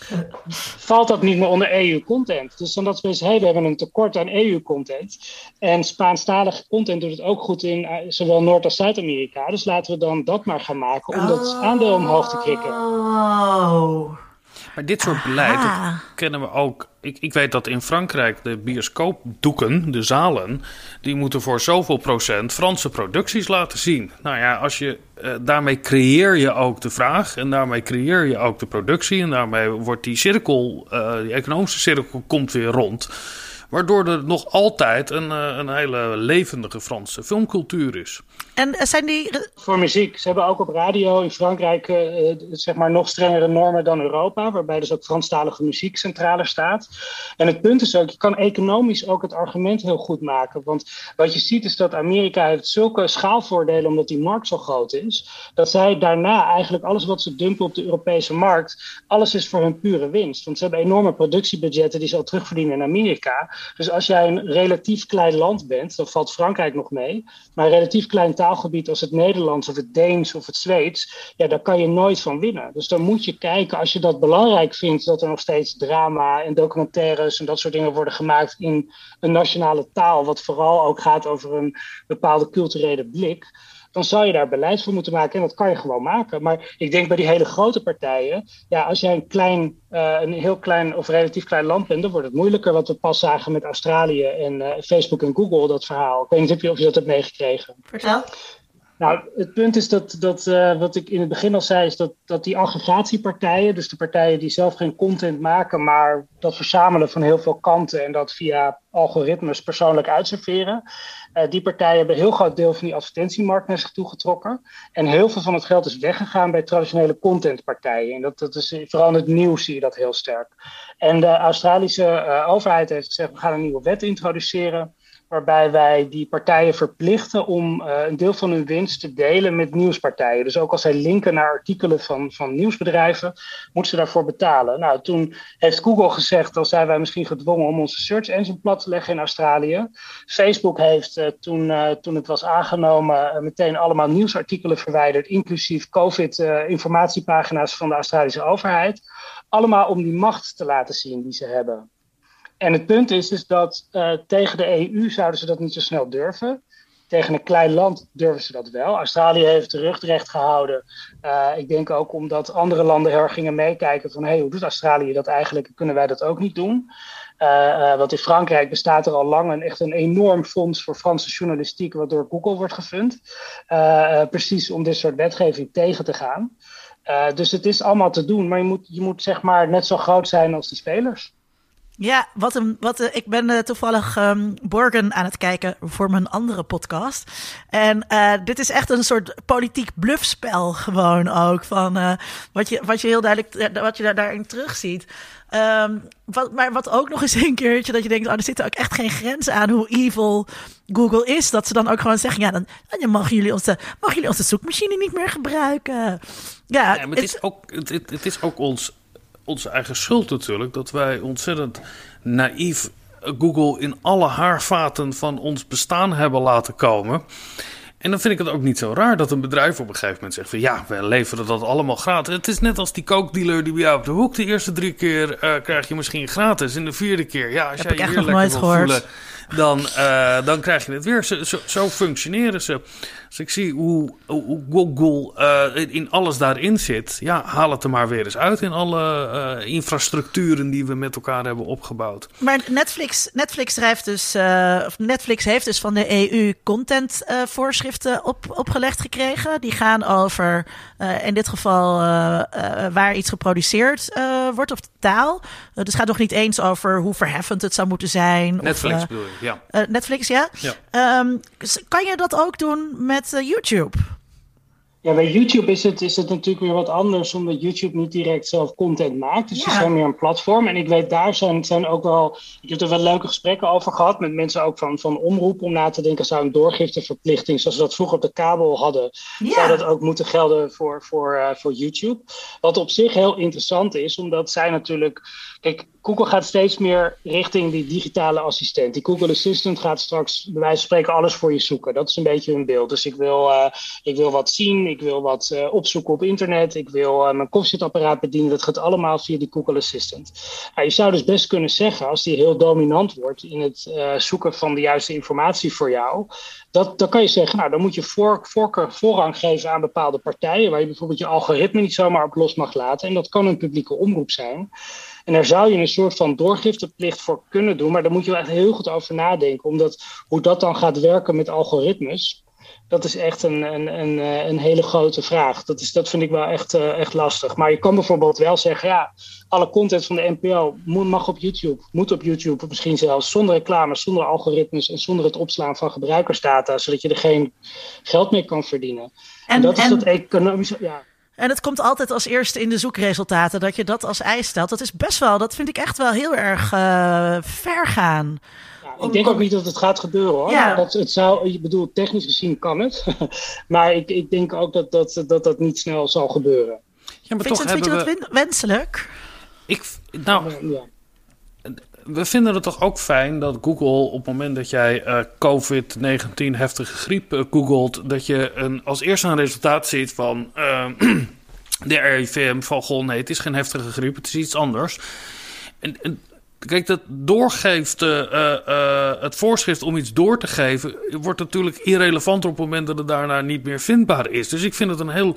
valt dat niet meer onder EU-content. Dus dan dat we zeggen, hey, we hebben een tekort aan EU-content. En Spaanstalige content doet het ook goed in eh, zowel Noord- als Zuid-Amerika. Dus laten we dan dat maar gaan maken om dat aandeel omhoog te krikken. Oh. Maar dit soort beleid dat Aha. kennen we ook. Ik, ik weet dat in Frankrijk de bioscoopdoeken, de zalen, die moeten voor zoveel procent Franse producties laten zien. Nou ja, als je, eh, daarmee creëer je ook de vraag en daarmee creëer je ook de productie. En daarmee wordt die cirkel, eh, die economische cirkel, komt weer rond. Waardoor er nog altijd een, eh, een hele levendige Franse filmcultuur is. En eh, die. Voor muziek. Ze hebben ook op radio in Frankrijk eh, eh, zeg maar nog strengere normen dan Europa, waarbij dus ook Franstalige muziek centraler staat. En het punt is ook, je kan economisch ook het argument heel goed maken. Want wat je ziet is dat Amerika heeft zulke schaalvoordelen omdat die markt zo groot is, dat zij daarna eigenlijk alles wat ze dumpen op de Europese markt, alles is voor hun pure winst. Want ze hebben enorme productiebudgetten die ze al terugverdienen in Amerika. Dus als jij een relatief klein land bent, dan valt Frankrijk nog mee. Maar een relatief klein taalgebied als het Nederlands of het Deens of het Zweeds, ja, daar kan je nooit van winnen. Dus dan moet je kijken, als je dat belangrijk vindt, dat er nog steeds drama en documentaires en dat soort dingen worden gemaakt in een nationale taal, wat vooral ook gaat over een bepaalde culturele blik dan zou je daar beleid voor moeten maken. En dat kan je gewoon maken. Maar ik denk bij die hele grote partijen, ja, als jij een klein, uh, een heel klein of relatief klein land bent, dan wordt het moeilijker. Wat we pas zagen met Australië en uh, Facebook en Google, dat verhaal. Ik weet niet of je, of je dat hebt meegekregen. Vertel. Nou, het punt is dat, dat uh, wat ik in het begin al zei, is dat, dat die aggregatiepartijen, dus de partijen die zelf geen content maken, maar dat verzamelen van heel veel kanten en dat via algoritmes persoonlijk uitserveren, uh, die partijen hebben een heel groot deel van die advertentiemarkt naar zich toe getrokken. En heel veel van het geld is weggegaan bij traditionele contentpartijen. En dat, dat is, vooral in het nieuws zie je dat heel sterk. En de Australische uh, overheid heeft gezegd, we gaan een nieuwe wet introduceren waarbij wij die partijen verplichten om uh, een deel van hun winst te delen met nieuwspartijen. Dus ook als zij linken naar artikelen van, van nieuwsbedrijven, moeten ze daarvoor betalen. Nou, toen heeft Google gezegd, dan zijn wij misschien gedwongen om onze search engine plat te leggen in Australië. Facebook heeft uh, toen, uh, toen het was aangenomen meteen allemaal nieuwsartikelen verwijderd, inclusief COVID-informatiepagina's van de Australische overheid. Allemaal om die macht te laten zien die ze hebben. En het punt is, is dat uh, tegen de EU zouden ze dat niet zo snel durven. Tegen een klein land durven ze dat wel. Australië heeft de rug recht gehouden. Uh, ik denk ook omdat andere landen heel erg gingen meekijken van... hé, hey, hoe doet Australië dat eigenlijk? Kunnen wij dat ook niet doen? Uh, want in Frankrijk bestaat er al lang een, echt een enorm fonds voor Franse journalistiek... wat door Google wordt gefund. precies om dit soort wetgeving tegen te gaan. dus het is allemaal te doen. Maar je moet, je moet zeg maar net zo groot zijn als die spelers. Ja, wat een, wat, uh, ik ben uh, toevallig um, Borgen aan het kijken voor mijn andere podcast. En uh, dit is echt een soort politiek bluffspel gewoon ook. Van, wat, je, wat je heel duidelijk wat je daar, daarin terugziet. Um, wat, maar wat ook nog eens een keertje dat je denkt, oh, er zitten ook echt geen grenzen aan hoe evil Google is. Dat ze dan ook gewoon zeggen, ja, dan, dan mogen, jullie onze, mogen jullie onze zoekmachine niet meer gebruiken. Ja, ja maar het, is ook, het, het is ook ons onze eigen schuld natuurlijk dat wij ontzettend naïef Google in alle haarvaten van ons bestaan hebben laten komen. En dan vind ik het ook niet zo raar dat een bedrijf op een gegeven moment zegt van ja, we leveren dat allemaal gratis. Het is net als die kookdealer die bij jou op de hoek de eerste drie keer uh, krijg je misschien gratis. En de vierde keer, ja, als jij je hier lekker wil voelen, dan, uh, dan krijg je het weer. Zo, zo, zo, functioneren ze. Als ik zie hoe, hoe Google uh, in alles daarin zit, ja, haal het er maar weer eens uit in alle uh, infrastructuren die we met elkaar hebben opgebouwd. Maar Netflix, Netflix, drijft dus, of Netflix heeft dus van de EU contentvoorschriften op, opgelegd gekregen. Die gaan over, in dit geval, waar iets geproduceerd wordt of de taal. dus het gaat nog niet eens over hoe verheffend het zou moeten zijn. Netflix of, bedoel je, ja. Uh, Netflix, ja. ja. Um, kan je dat ook doen met uh, YouTube? Ja, bij YouTube is het, is het natuurlijk weer wat anders, omdat YouTube niet direct zelf content maakt. Dus Ja. ze zijn meer een platform. En ik weet, daar zijn, zijn ook wel. Ik heb er wel leuke gesprekken over gehad met mensen ook van, van omroep. Om na te denken, zou een doorgifteverplichting, zoals we dat vroeger op de kabel hadden, zou dat ook moeten gelden voor, voor, uh, voor YouTube. Wat op zich heel interessant is, omdat zij natuurlijk. Kijk, Google gaat steeds meer richting die digitale assistent. Die Google Assistant gaat straks bij wijze van spreken alles voor je zoeken. Dat is een beetje hun beeld. Dus ik wil, uh, ik wil wat zien, ik wil wat uh, opzoeken op internet, ik wil uh, mijn koffiezetapparaat bedienen. Dat gaat allemaal via die Google Assistant. Nou, je zou dus best kunnen zeggen, als die heel dominant wordt in het zoeken van de juiste informatie voor jou, dat, dan kan je zeggen, nou, dan moet je voor, voorkeur, voorrang geven aan bepaalde partijen, waar je bijvoorbeeld je algoritme niet zomaar op los mag laten. En dat kan een publieke omroep zijn. En daar zou je een soort van doorgifteplicht voor kunnen doen, maar daar moet je wel echt heel goed over nadenken. Omdat hoe dat dan gaat werken met algoritmes, dat is echt een, een, een, een hele grote vraag. Dat, is, dat vind ik wel echt, uh, echt lastig. Maar je kan bijvoorbeeld wel zeggen, ja, alle content van de NPO mag op YouTube, moet op YouTube, misschien zelfs zonder reclame, zonder algoritmes en zonder het opslaan van gebruikersdata, zodat je er geen geld mee kan verdienen. En, en dat is en... dat economische, ja. En het komt altijd als eerste in de zoekresultaten dat je dat als eis stelt. Dat is best wel, dat vind ik echt wel heel erg uh, ver gaan. Ik denk ook niet dat het gaat gebeuren hoor. Ja. Dat, het zou, ik bedoel, technisch gezien kan het. maar ik, ik denk ook dat dat, dat dat niet snel zal gebeuren. Ja, maar vind toch je, vind je dat wenselijk? Ik, nou, Ja. we vinden het toch ook fijn dat Google op het moment dat jij uh, COVID-19 heftige griep uh, googelt, dat je een, als eerste een resultaat ziet van uh, de RIVM van goh, nee, het is geen heftige griep, het is iets anders. En, en kijk, dat doorgeeft, uh, het voorschrift om iets door te geven, wordt natuurlijk irrelevanter op het moment dat het daarna niet meer vindbaar is. Dus ik vind het een heel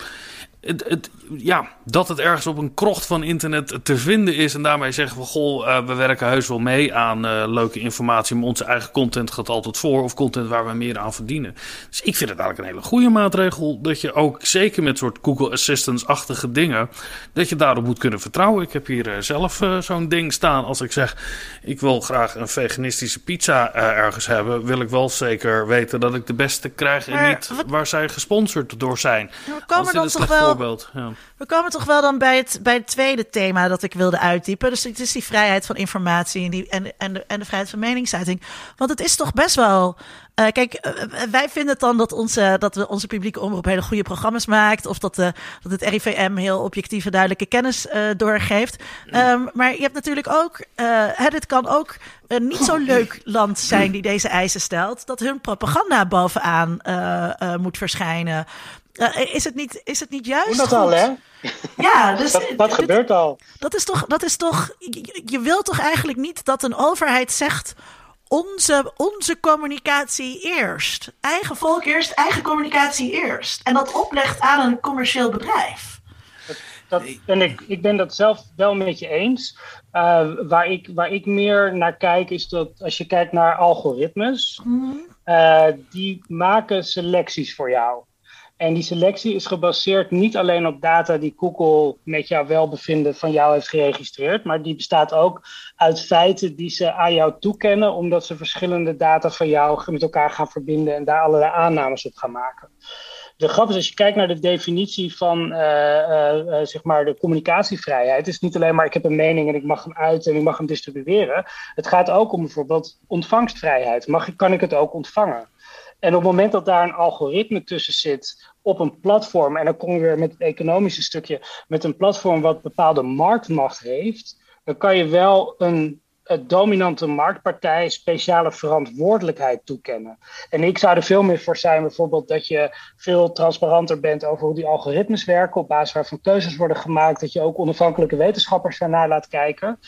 het, het, ja, dat het ergens op een krocht van internet te vinden is. En daarmee zeggen we: Goh, uh, we werken heus wel mee aan uh, leuke informatie. Maar onze eigen content gaat altijd voor. Of content waar we meer aan verdienen. Dus ik vind het eigenlijk een hele goede maatregel. Dat je ook zeker met soort Google Assistance-achtige dingen. Dat je daarop moet kunnen vertrouwen. Ik heb hier uh, zelf zo'n ding staan. Als ik zeg: Ik wil graag een veganistische pizza ergens hebben. Wil ik wel zeker weten dat ik de beste krijg. Maar, en niet wat... waar zij gesponsord door zijn. We komen dan toch wel. Ja. We komen toch wel dan bij het, bij het tweede thema dat ik wilde uitdiepen. Dus het is die vrijheid van informatie en, die, en, en, de, en de vrijheid van meningsuiting. Want het is toch best wel. Uh, kijk, uh, wij vinden het dan dat onze, dat we onze publieke omroep hele goede programma's maakt. Of dat, dat het RIVM heel objectieve, duidelijke kennis doorgeeft. Um, maar je hebt natuurlijk ook. Dit kan ook een niet zo leuk land zijn die deze eisen stelt. Dat hun propaganda bovenaan moet verschijnen. Uh, is, het niet, is het niet juist? dat goed? al, hè? Ja, dus. dat, dat dit, gebeurt al. Dat is toch. Dat is toch je, je wilt toch eigenlijk niet dat een overheid zegt. Onze, onze communicatie eerst. Eigen volk eerst, eigen communicatie eerst. En dat oplegt aan een commercieel bedrijf. Dat, dat, en ik, ik ben dat zelf wel met je eens. Uh, waar, ik, waar ik meer naar kijk, is dat als je kijkt naar algoritmes, mm. uh, die maken selecties voor jou. En die selectie is gebaseerd niet alleen op data die Google met jouw welbevinden van jou heeft geregistreerd, maar die bestaat ook uit feiten die ze aan jou toekennen, omdat ze verschillende data van jou met elkaar gaan verbinden en daar allerlei aannames op gaan maken. De grap is, als je kijkt naar de definitie van uh, uh, zeg maar de communicatievrijheid, is niet alleen maar ik heb een mening en ik mag hem uiten en ik mag hem distribueren. Het gaat ook om bijvoorbeeld ontvangstvrijheid. Mag ik, kan ik het ook ontvangen? En op het moment dat daar een algoritme tussen zit op een platform, en dan kom je weer met het economische stukje, met een platform wat bepaalde marktmacht heeft, dan kan je wel een, een dominante marktpartij speciale verantwoordelijkheid toekennen. En ik zou er veel meer voor zijn, bijvoorbeeld dat je veel transparanter bent over hoe die algoritmes werken, op basis waarvan keuzes worden gemaakt, dat je ook onafhankelijke wetenschappers daarnaar laat kijken.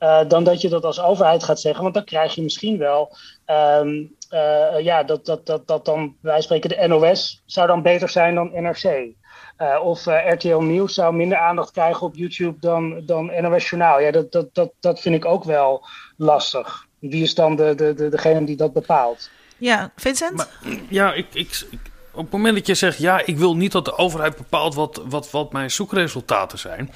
Uh, dan dat je dat als overheid gaat zeggen, want dan krijg je misschien wel um, uh, ja, dat, dat, dat, dat dan, wij spreken de NOS, zou dan beter zijn dan NRC. Uh, of uh, RTL Nieuws zou minder aandacht krijgen op YouTube dan, dan NOS Journaal. Ja, dat, dat, dat, dat vind ik ook wel lastig. Wie is dan de, de, de, degene die dat bepaalt? Ja, Vincent? Maar, ja, ik, ik, ik, op het moment dat je zegt... ja, ik wil niet dat de overheid bepaalt wat, wat, wat mijn zoekresultaten zijn...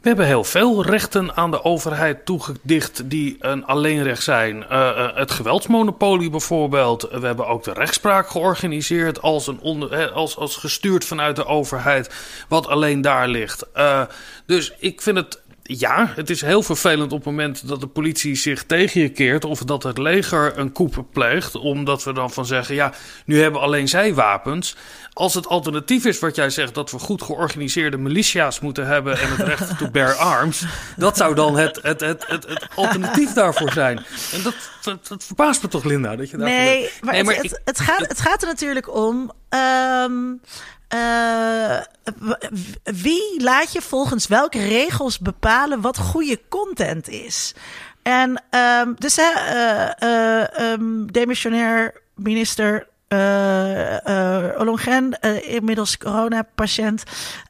We hebben heel veel rechten aan de overheid toegedicht die een alleenrecht zijn. Uh, het geweldsmonopolie bijvoorbeeld. We hebben ook de rechtspraak georganiseerd als, een onder, als, als gestuurd vanuit de overheid, wat alleen daar ligt. Uh, dus ik vind het ja, het is heel vervelend op het moment dat de politie zich tegen je keert. Of dat het leger een coup pleegt. Omdat we dan van zeggen: ja, nu hebben alleen zij wapens. Als het alternatief is wat jij zegt, dat we goed georganiseerde militia's moeten hebben. en het recht to bear arms. dat zou dan het, het, het, het, het alternatief daarvoor zijn. En dat, dat, dat, verbaast me toch, Linda? Dat je nee, maar, nee, maar het, het, het, gaat, het gaat er natuurlijk om. Um, uh, wie laat je volgens welke regels bepalen wat goede content is? En um, dus uh, uh, um, demissionair minister Olongen, uh, inmiddels coronapatiënt,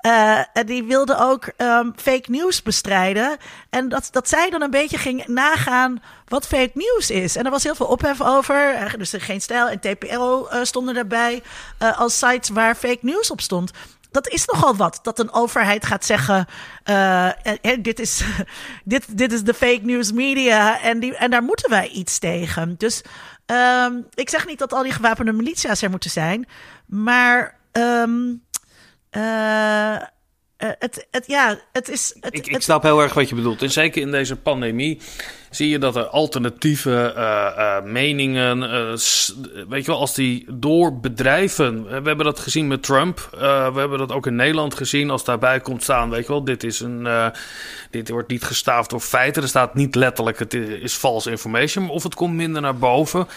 uh, die wilde ook um, fake news bestrijden. En dat, dat zij dan een beetje ging nagaan wat fake news is. En er was heel veel ophef over. Dus geen stijl en TPO stonden daarbij als sites waar fake news op stond dat is nogal wat. Dat een overheid gaat zeggen: dit, is, dit, dit is de fake news media. En, die, en daar moeten wij iets tegen. Dus um, ik zeg niet dat al die gewapende militia's er moeten zijn. Maar. Um, het, het, ja, het is. Het, ik, ik snap heel erg wat je bedoelt. En zeker in deze pandemie zie je dat er alternatieve uh, uh, meningen. Weet je wel, als die door bedrijven. We hebben dat gezien met Trump. we hebben dat ook in Nederland gezien. Als daarbij komt staan, weet je wel, dit is een. dit wordt niet gestaafd door feiten. Er staat niet letterlijk, het is false information. Of het komt minder naar boven.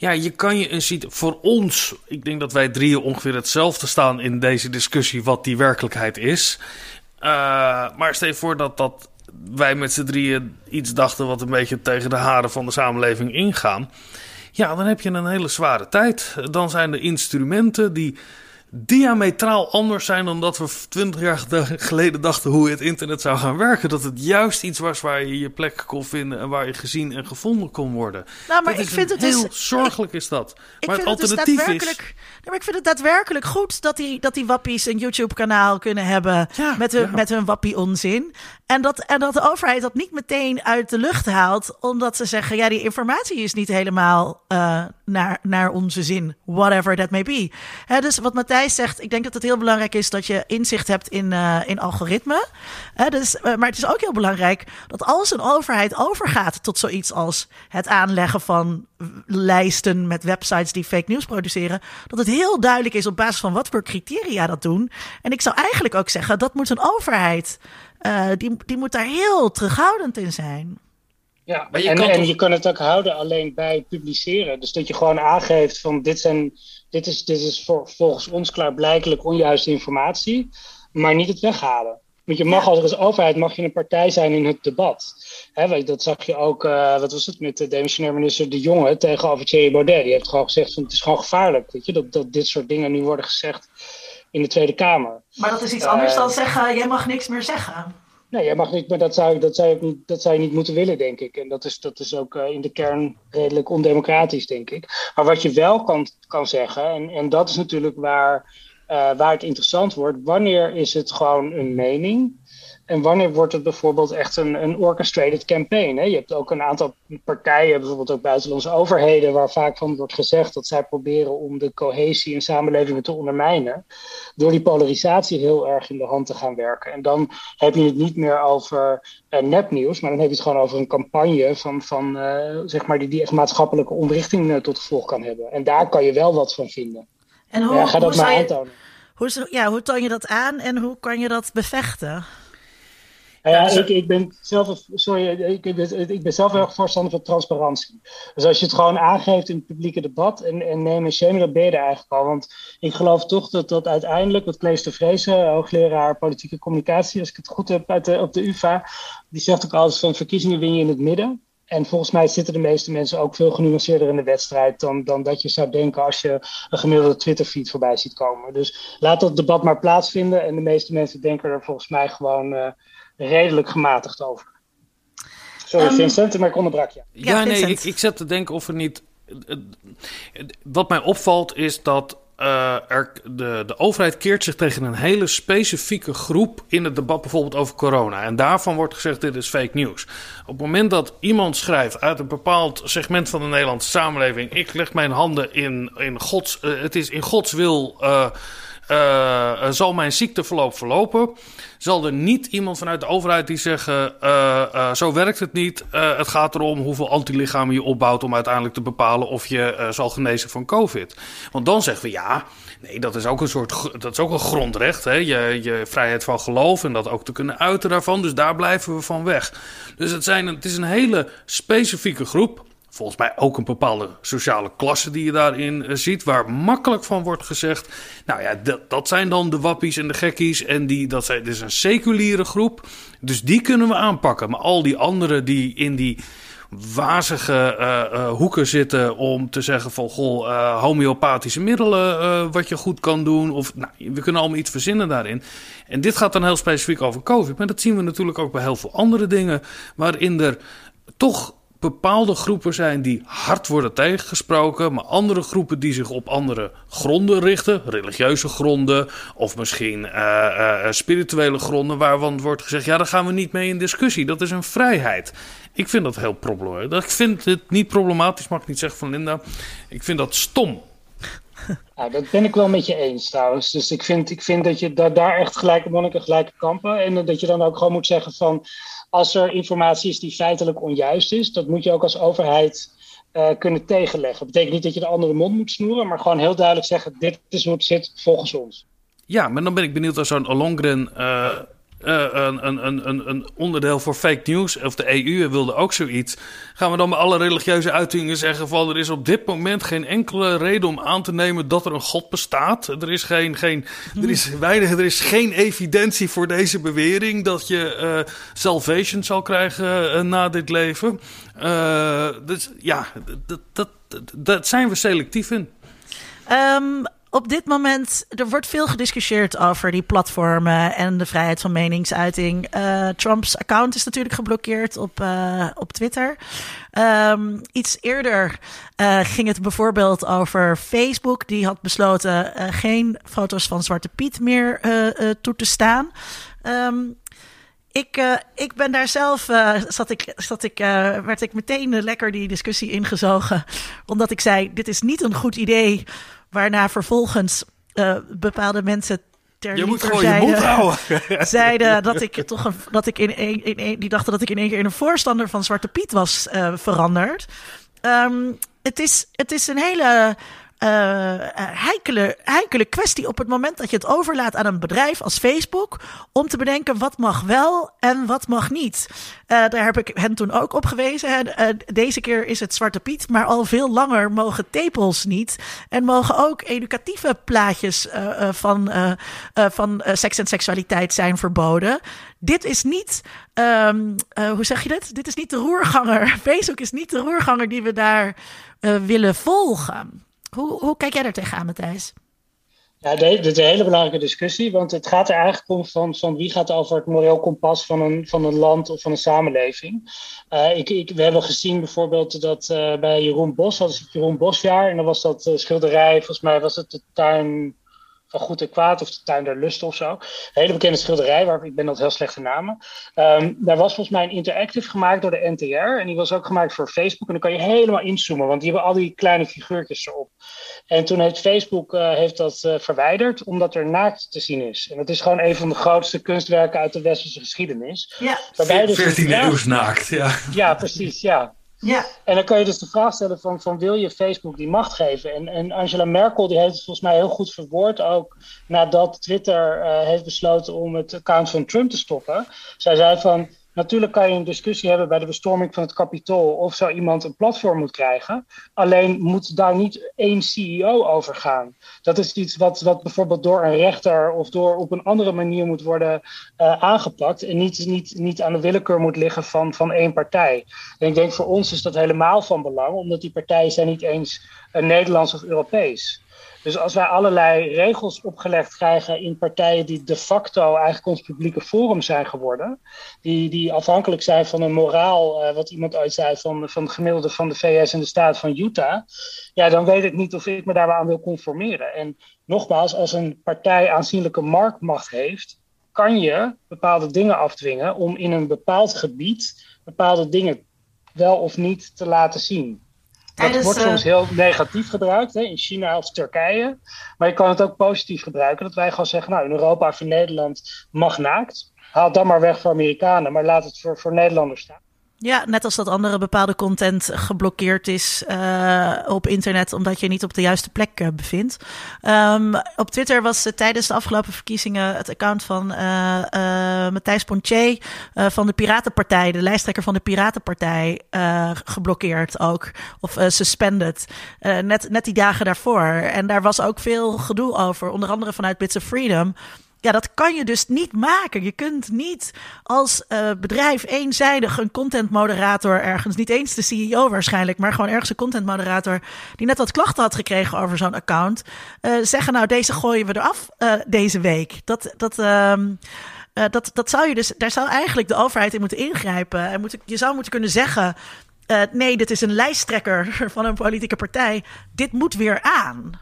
Ja, je kan je een ziet voor ons. Ik denk dat wij drieën ongeveer hetzelfde staan in deze discussie, wat die werkelijkheid is. Uh, maar stel je voor dat, dat wij met z'n drieën iets dachten wat een beetje tegen de haren van de samenleving ingaan. Ja, dan heb je een hele zware tijd. Dan zijn de instrumenten die diametraal anders zijn dan dat we twintig jaar geleden dachten hoe het internet zou gaan werken. Dat het juist iets was waar je je plek kon vinden en waar je gezien en gevonden kon worden. Nou, maar ik vind het heel dus, zorgelijk is dat. maar het, het dus alternatief is. Nee, maar ik vind het daadwerkelijk goed dat die, dat die wappies een YouTube-kanaal kunnen hebben ja, met, hun, ja. met hun wappie-onzin. En dat, en dat de overheid dat niet meteen uit de lucht haalt, omdat ze zeggen: ja, die informatie is niet helemaal uh, naar, naar onze zin, whatever that may be. He, dus wat Matthijs zegt, ik denk dat het heel belangrijk is dat je inzicht hebt in, uh, in algoritmen. He, dus, uh, maar het is ook heel belangrijk dat als een overheid overgaat tot zoiets als het aanleggen van lijsten met websites die fake news produceren, dat het heel duidelijk is op basis van wat voor criteria dat doen. En ik zou eigenlijk ook zeggen, dat moet een overheid. Uh, die, die moet daar heel terughoudend in zijn. Ja, maar je en, kan en je kan het ook houden alleen bij publiceren. Dus dat je gewoon aangeeft van dit, zijn, dit is, dit is voor, volgens ons klaarblijkelijk onjuiste informatie, maar niet het weghalen. Want je mag als, als overheid mag je een partij zijn in het debat. He, dat zag je ook, uh, wat was het, met de demissionair minister De Jonge tegenover Thierry Baudet. Die heeft gewoon gezegd van het is gewoon gevaarlijk, weet je, dat, dat dit soort dingen nu worden gezegd in de Tweede Kamer. Maar dat is iets anders dan zeggen, jij mag niks meer zeggen. Nee, jij mag niet, maar dat zou, dat zou, dat zou je niet moeten willen, denk ik. En dat is, dat is ook uh, in de kern redelijk ondemocratisch, denk ik. Maar wat je wel kan, kan zeggen, en, en dat is natuurlijk waar waar het interessant wordt, wanneer is het gewoon een mening? En wanneer wordt het bijvoorbeeld echt een, een orchestrated campaign? Hè? Je hebt ook een aantal partijen, bijvoorbeeld ook buitenlandse overheden, waar vaak van wordt gezegd dat zij proberen om de cohesie in samenlevingen te ondermijnen. Door die polarisatie heel erg in de hand te gaan werken. En dan heb je het niet meer over uh, nepnieuws, maar dan heb je het gewoon over een campagne van, van uh, zeg maar die, die echt maatschappelijke omrichting uh, tot gevolg kan hebben. En daar kan je wel wat van vinden. En hoe, ja, ga dat hoe maar je, aantonen. Hoe, ja, hoe toon je dat aan en hoe kan je dat bevechten? Nou ja, ik, ik, ben zelf, sorry, ik, ik ben zelf heel erg voorstander van transparantie. Dus als je het gewoon aangeeft in het publieke debat en, en neem een shame, dan ben je er eigenlijk al. Want ik geloof toch dat dat uiteindelijk, wat Klees de Vrezen, hoogleraar politieke communicatie, als ik het goed heb uit de, op de UvA, die zegt ook altijd van verkiezingen win je in het midden. En volgens mij zitten de meeste mensen ook veel genuanceerder in de wedstrijd dan, dan dat je zou denken als je een gemiddelde Twitter-feed voorbij ziet komen. Dus laat dat debat maar plaatsvinden. En de meeste mensen denken er volgens mij gewoon uh, redelijk gematigd over. Sorry um, Vincent, maar ik onderbrak je. Ja, ja nee, ik, ik zat te denken of er niet... Wat mij opvalt is dat uh, er, de, de overheid keert zich tegen een hele specifieke groep in het debat, bijvoorbeeld over corona. En daarvan wordt gezegd: dit is fake news. Op het moment dat iemand schrijft uit een bepaald segment van de Nederlandse samenleving: ik leg mijn handen in, in Gods, uh, het is in Gods wil. Uh, uh, zal mijn ziekteverloop verlopen, zal er niet iemand vanuit de overheid die zeggen: uh, zo werkt het niet. het gaat erom hoeveel antilichamen je opbouwt om uiteindelijk te bepalen of je zal genezen van COVID. Want dan zeggen we ja. Nee, dat is ook een soort, dat is ook een grondrecht, hè? Je, je vrijheid van geloof en dat ook te kunnen uiten daarvan. Dus daar blijven we van weg. Dus het, zijn, het is een hele specifieke groep volgens mij ook een bepaalde sociale klasse die je daarin uh, ziet, waar makkelijk van wordt gezegd. Nou ja, dat, dat zijn dan de wappies en de gekkies. En die, dat, zijn, dit is een seculiere groep. Dus die kunnen we aanpakken. Maar al die anderen die in die wazige uh, uh, hoeken zitten om te zeggen van goh, homeopathische middelen wat je goed kan doen. Of nou, we kunnen allemaal iets verzinnen daarin. En dit gaat dan heel specifiek over COVID. Maar dat zien we natuurlijk ook bij heel veel andere dingen. Waarin er toch bepaalde groepen zijn die hard worden tegengesproken, maar andere groepen die zich op andere gronden richten, religieuze gronden of misschien uh, uh, spirituele gronden, waarvan wordt gezegd: ja, daar gaan we niet mee in discussie. Dat is een vrijheid. Ik vind dat heel problematisch. Ik vind het niet problematisch, mag ik niet zeggen van Linda. Ik vind dat stom. Nou, dat ben ik wel met je eens trouwens. Dus ik vind, ik vind dat je dat daar echt gelijke monniken, gelijke kampen. En dat je dan ook gewoon moet zeggen van als er informatie is die feitelijk onjuist is, dat moet je ook als overheid uh, kunnen tegenleggen. Dat betekent niet dat je de andere mond moet snoeren, maar gewoon heel duidelijk zeggen: dit is hoe het zit volgens ons. Ja, maar dan ben ik benieuwd als zo'n Longren uh, uh, een, een, onderdeel voor fake news, of de EU wilde ook zoiets. Gaan we dan bij alle religieuze uitingen zeggen van er is op dit moment geen enkele reden om aan te nemen dat er een God bestaat. Er is geen, geen, er is weinig, er is geen evidentie voor deze bewering dat je uh, salvation zal krijgen uh, na dit leven. Dus ja, dat, dat, dat zijn we selectief in. Um, op dit moment, er wordt veel gediscussieerd over die platformen en de vrijheid van meningsuiting. Uh, Trumps account is natuurlijk geblokkeerd op, uh, op Twitter. Um, iets eerder uh, ging het bijvoorbeeld over Facebook. Die had besloten geen foto's van Zwarte Piet meer toe te staan. Um, ik, uh, ik ben daar zelf, uh, zat ik, zat ik, werd ik meteen lekker die discussie ingezogen. Omdat ik zei, dit is niet een goed idee Waarna vervolgens uh, bepaalde mensen ter je moet gewoon zeiden, je mond houden. zeiden dat ik toch een, dat ik in een, in een, die dachten dat ik in één keer in een voorstander van Zwarte Piet was uh, veranderd. Um, het, is, het is een hele heikele, heikele kwestie op het moment dat je het overlaat aan een bedrijf als Facebook om te bedenken wat mag wel en wat mag niet. Uh, daar heb ik hen toen ook op gewezen. Deze keer is het Zwarte Piet, maar al veel langer mogen tepels niet en mogen ook educatieve plaatjes van, van seks en seksualiteit zijn verboden. Dit is niet, um, hoe zeg je dit? Dit is niet de roerganger. Facebook is niet de roerganger die we daar willen volgen. Hoe, hoe kijk jij daar tegenaan, Matthijs? Ja, dit is een hele belangrijke discussie, want het gaat er eigenlijk om van, wie gaat over het moreel kompas van een, van een land of van een samenleving. Uh, ik, ik, we hebben gezien bijvoorbeeld dat uh, bij Jeroen Bos, is het Jeroen Bosjaar, en dan was dat uh, schilderij, volgens mij was het de tuin van Goed en Kwaad of de Tuin der Lust of zo. Een hele bekende schilderij, waar ik ben dat heel slechte namen. Um, daar was volgens mij een interactive gemaakt door de NTR. En die was ook gemaakt voor Facebook. En dan kan je helemaal inzoomen, want die hebben al die kleine figuurtjes erop. En toen heeft Facebook uh, heeft dat uh, verwijderd, omdat er naakt te zien is. En dat is gewoon een van de grootste kunstwerken uit de westerse geschiedenis. Ja. 14e eeuws naakt, ja. Ja, precies, ja. Ja. En dan kun je dus de vraag stellen van, van wil je Facebook die macht geven? En, en Angela Merkel die heeft het volgens mij heel goed verwoord ook nadat Twitter uh, heeft besloten om het account van Trump te stoppen. Zij zei van Natuurlijk kan je een discussie hebben bij de bestorming van het kapitool of zo iemand een platform moet krijgen. Alleen moet daar niet één CEO over gaan. Dat is iets wat, wat bijvoorbeeld door een rechter of door op een andere manier moet worden uh, aangepakt. En niet, niet, niet aan de willekeur moet liggen van, van één partij. En ik denk voor ons is dat helemaal van belang, omdat die partijen zijn niet eens uh, Nederlands of Europees. Dus als wij allerlei regels opgelegd krijgen in partijen die de facto eigenlijk ons publieke forum zijn geworden, die, die afhankelijk zijn van een moraal, uh, wat iemand ooit zei, van, van het gemiddelde van de VS en de staat van Utah, ja, dan weet ik niet of ik me daar aan wil conformeren. En nogmaals, als een partij aanzienlijke marktmacht heeft, kan je bepaalde dingen afdwingen om in een bepaald gebied bepaalde dingen wel of niet te laten zien. Dat wordt soms heel negatief gebruikt, hè, in China of Turkije. Maar je kan het ook positief gebruiken. Dat wij gewoon zeggen, nou in Europa of in Nederland mag naakt. Haal dan maar weg voor Amerikanen, maar laat het voor, voor Nederlanders staan. Ja, net als dat andere bepaalde content geblokkeerd is uh, op internet omdat je niet op de juiste plek uh, bevindt. Um, op Twitter was uh, tijdens de afgelopen verkiezingen het account van Matthijs Pontier van de Piratenpartij, de lijsttrekker van de Piratenpartij, geblokkeerd ook. Of suspended. net, net die dagen daarvoor. En daar was ook veel gedoe over, onder andere vanuit Bits of Freedom. Ja, dat kan je dus niet maken. Je kunt niet als uh, bedrijf eenzijdig een content moderator ergens, niet eens de CEO waarschijnlijk, maar gewoon ergens een content moderator die net wat klachten had gekregen over zo'n account, uh, zeggen nou deze gooien we eraf uh, deze week. Dat, dat, um, dat, dat zou je dus, daar zou eigenlijk de overheid in moeten ingrijpen. En je zou moeten kunnen zeggen, nee, dit is een lijsttrekker van een politieke partij. Dit moet weer aan.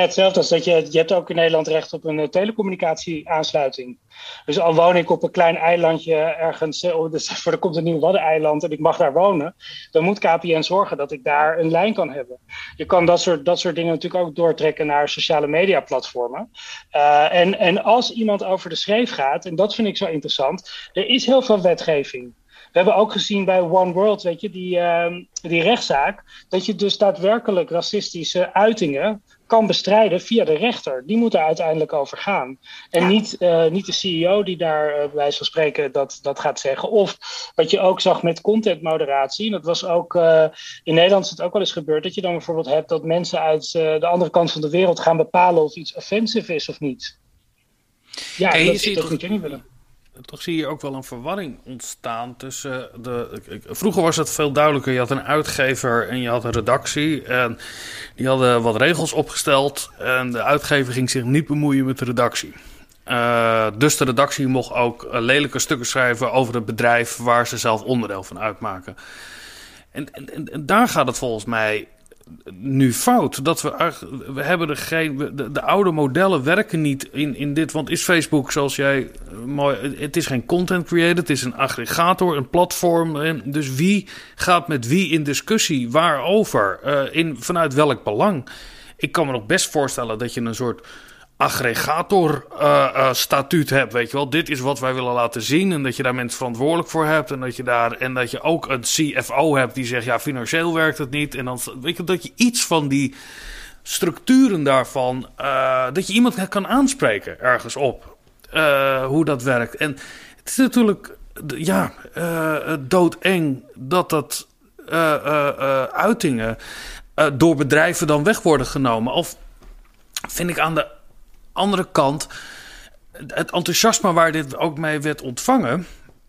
Hetzelfde als dat je, je hebt ook in Nederland recht op een uh, telecommunicatieaansluiting. Dus al woon ik op een klein eilandje ergens, uh, dus er komt een nieuw waddeneiland en ik mag daar wonen, dan moet KPN zorgen dat ik daar een lijn kan hebben. Je kan dat soort, dat soort dingen natuurlijk ook doortrekken naar sociale media platformen. Uh, en, en als iemand over de schreef gaat, en dat vind ik zo interessant, er is heel veel wetgeving. We hebben ook gezien bij One World, weet je, die, die rechtszaak, dat je dus daadwerkelijk racistische uitingen kan bestrijden via de rechter. Die moet er uiteindelijk over gaan. En ja. niet, uh, niet de CEO die daar uh, bij wijze van spreken dat, dat gaat zeggen. Of wat je ook zag met contentmoderatie. Dat was ook uh, in Nederland is het ook wel eens gebeurd. Dat je dan bijvoorbeeld hebt dat mensen uit de andere kant van de wereld gaan bepalen of iets offensive is of niet. Ja, en dat, dat moet je niet willen toch zie je ook wel een verwarring ontstaan tussen de. Vroeger was het veel duidelijker. Je had een uitgever en je had een redactie. En die hadden wat regels opgesteld. En de uitgever ging zich niet bemoeien met de redactie. Uh, dus de redactie mocht ook lelijke stukken schrijven over het bedrijf waar ze zelf onderdeel van uitmaken. En, en, en daar gaat het volgens mij nu fout. Dat we, we hebben er geen. De, de, oude modellen werken niet in, in dit. Want is Facebook, zoals jij mooi. Het is geen content creator. Het is een aggregator, een platform. Dus wie gaat met wie in discussie? Waarover? Uh, in, vanuit welk belang? Ik kan me nog best voorstellen dat je een soort aggregator uh, uh, statuut hebt, weet je wel. Dit is wat wij willen laten zien en dat je daar mensen verantwoordelijk voor hebt en dat je daar en dat je ook een CFO hebt die zegt ja financieel werkt het niet. En dan weet je dat je iets van die structuren daarvan uh, dat je iemand kan aanspreken ergens op hoe dat werkt. En het is natuurlijk ja doodeng dat dat uitingen door bedrijven dan weg worden genomen. Of vind ik aan de andere kant, het enthousiasme waar dit ook mee werd ontvangen.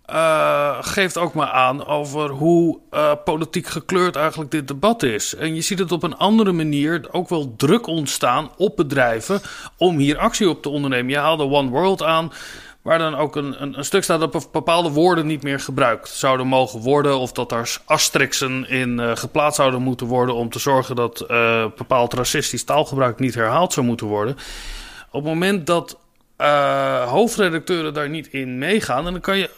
Uh, geeft ook maar aan over hoe uh, politiek gekleurd eigenlijk dit debat is. En je ziet het op een andere manier ook wel druk ontstaan op bedrijven om hier actie op te ondernemen. Je haalde One World aan. Waar dan ook een, een, stuk staat dat bepaalde woorden niet meer gebruikt zouden mogen worden. Of dat er asterixen in uh, geplaatst zouden moeten worden. om te zorgen dat bepaald racistisch taalgebruik niet herhaald zou moeten worden. Op het moment dat uh, hoofdredacteuren daar niet in meegaan. en dan kan je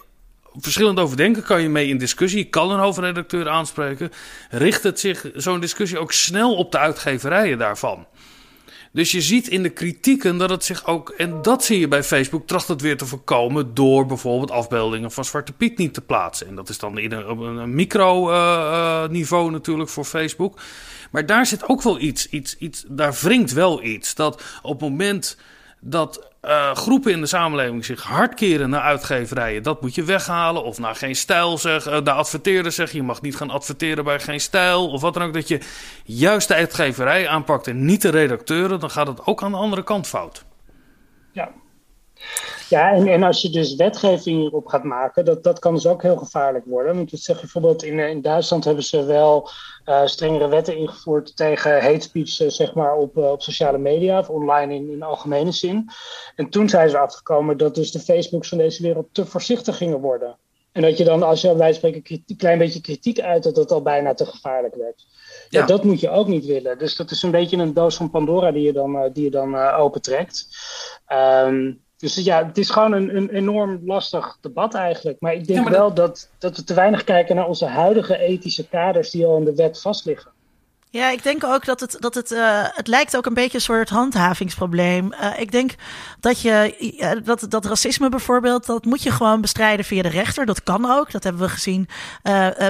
verschillend over denken, kan je mee in discussie. Kan een hoofdredacteur aanspreken. Richt het zich zo'n discussie ook snel op de uitgeverijen daarvan. Dus je ziet in de kritieken dat het zich ook, en dat zie je bij Facebook, tracht het weer te voorkomen door bijvoorbeeld afbeeldingen van Zwarte Piet niet te plaatsen. En dat is dan in een, op een micro-niveau uh, uh, natuurlijk voor Facebook. Maar daar zit ook wel iets, iets, iets, daar wringt wel iets. Dat op het moment dat uh, groepen in de samenleving zich hard keren naar uitgeverijen. Dat moet je weghalen. Of naar geen stijl zeggen. Uh, de adverteerder zegt je mag niet gaan adverteren bij geen stijl. Of wat dan ook. Dat je juist de uitgeverij aanpakt en niet de redacteuren. Dan gaat het ook aan de andere kant fout. Ja, ja, en, en als je dus wetgeving hierop gaat maken, dat, dat kan dus ook heel gevaarlijk worden. Want zeg bijvoorbeeld in, in Duitsland hebben ze wel uh, strengere wetten ingevoerd tegen hate speech, uh, zeg maar, op, uh, op sociale media of online in, in algemene zin. En toen zijn ze afgekomen dat dus de Facebooks van deze wereld te voorzichtig gingen worden. En dat je dan, als je bij spreken een klein beetje kritiek uit, dat het al bijna te gevaarlijk werd. Ja. ja. dat moet je ook niet willen. Dus dat is een beetje een doos van Pandora die je dan, die je dan opentrekt. Um, dus ja, het is gewoon een, een enorm lastig debat eigenlijk. Maar ik denk ja, maar wel dat, dat we te weinig kijken naar onze huidige ethische kaders die al in de wet vastliggen. Ja, ik denk ook dat het, dat het, uh, het lijkt ook een beetje een soort handhavingsprobleem. Uh, ik denk dat je, uh, dat, dat racisme bijvoorbeeld, dat moet je gewoon bestrijden via de rechter. Dat kan ook. Dat hebben we gezien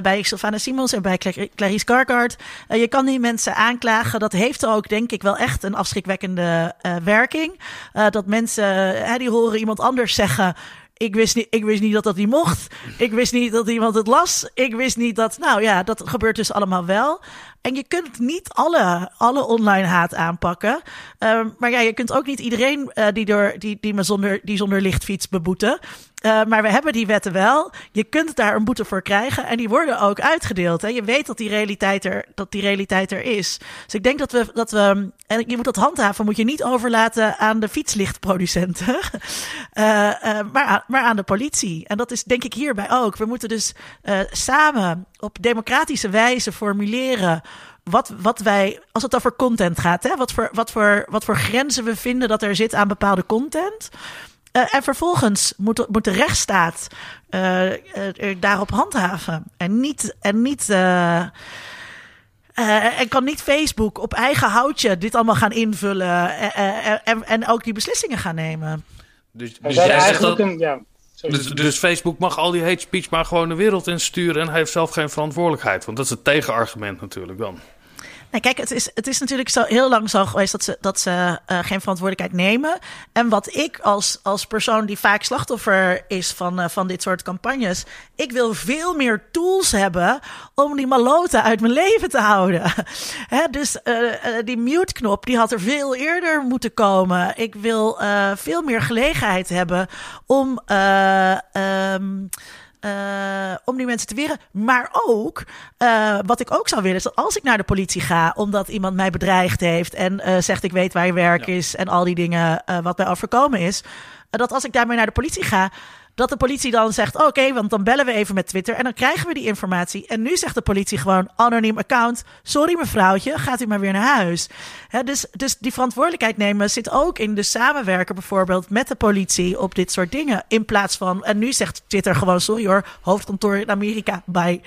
bij Sylvana Simons en bij Clar Clarice Gargard. je kan die mensen aanklagen. Dat heeft ook, denk ik, wel echt een afschrikwekkende werking. dat mensen, die horen iemand anders zeggen. Ik wist, niet, ik wist niet dat dat niet mocht. Ik wist niet dat iemand het las. Ik wist niet dat. Nou ja, dat gebeurt dus allemaal wel. En je kunt niet alle, alle online haat aanpakken. Um, maar ja, je kunt ook niet iedereen uh, die, door, die, die, me zonder, die zonder lichtfiets beboeten. Uh, maar we hebben die wetten wel. Je kunt daar een boete voor krijgen. En die worden ook uitgedeeld. Hè. Je weet dat die, realiteit er, dat die realiteit er is. Dus ik denk dat we, dat we. En je moet dat handhaven, moet je niet overlaten aan de fietslichtproducenten. uh, maar, aan, maar aan de politie. En dat is denk ik hierbij ook. We moeten dus samen op democratische wijze formuleren wat, wat wij, als het over content gaat, hè, wat, voor, wat, voor, wat voor grenzen we vinden dat er zit aan bepaalde content. Uh, en vervolgens moet, moet de rechtsstaat uh, uh, daarop handhaven. En niet. En niet en kan niet Facebook op eigen houtje dit allemaal gaan invullen en, en, en ook die beslissingen gaan nemen. Dus, dus jij zegt dat, een, ja. Dus, dus, Facebook mag al die hate speech maar gewoon de wereld insturen en hij heeft zelf geen verantwoordelijkheid. Want dat is het tegenargument natuurlijk dan. Nee, kijk, het is, het is natuurlijk zo heel lang zo geweest dat ze, dat ze uh, geen verantwoordelijkheid nemen. En wat ik als, als persoon die vaak slachtoffer is van, uh, van dit soort campagnes, ik wil veel meer tools hebben om die maloten uit mijn leven te houden. Hè, dus uh, die mute-knop, die had er veel eerder moeten komen. Ik wil veel meer gelegenheid hebben om. Um, uh, om die mensen te weren. Maar ook, uh, wat ik ook zou willen, is dat als ik naar de politie ga, omdat iemand mij bedreigd heeft en uh, zegt ik weet waar je werk ja. is en al die dingen wat mij overkomen is, dat als ik daarmee naar de politie ga, dat de politie dan zegt: Oké, want dan bellen we even met Twitter en dan krijgen we die informatie. En nu zegt de politie gewoon: Anoniem account. Sorry, mevrouwtje, gaat u maar weer naar huis. Dus, dus die verantwoordelijkheid nemen zit ook in de samenwerken, bijvoorbeeld met de politie op dit soort dingen. In plaats van, en nu zegt Twitter gewoon: Sorry hoor, hoofdkantoor in Amerika, bye.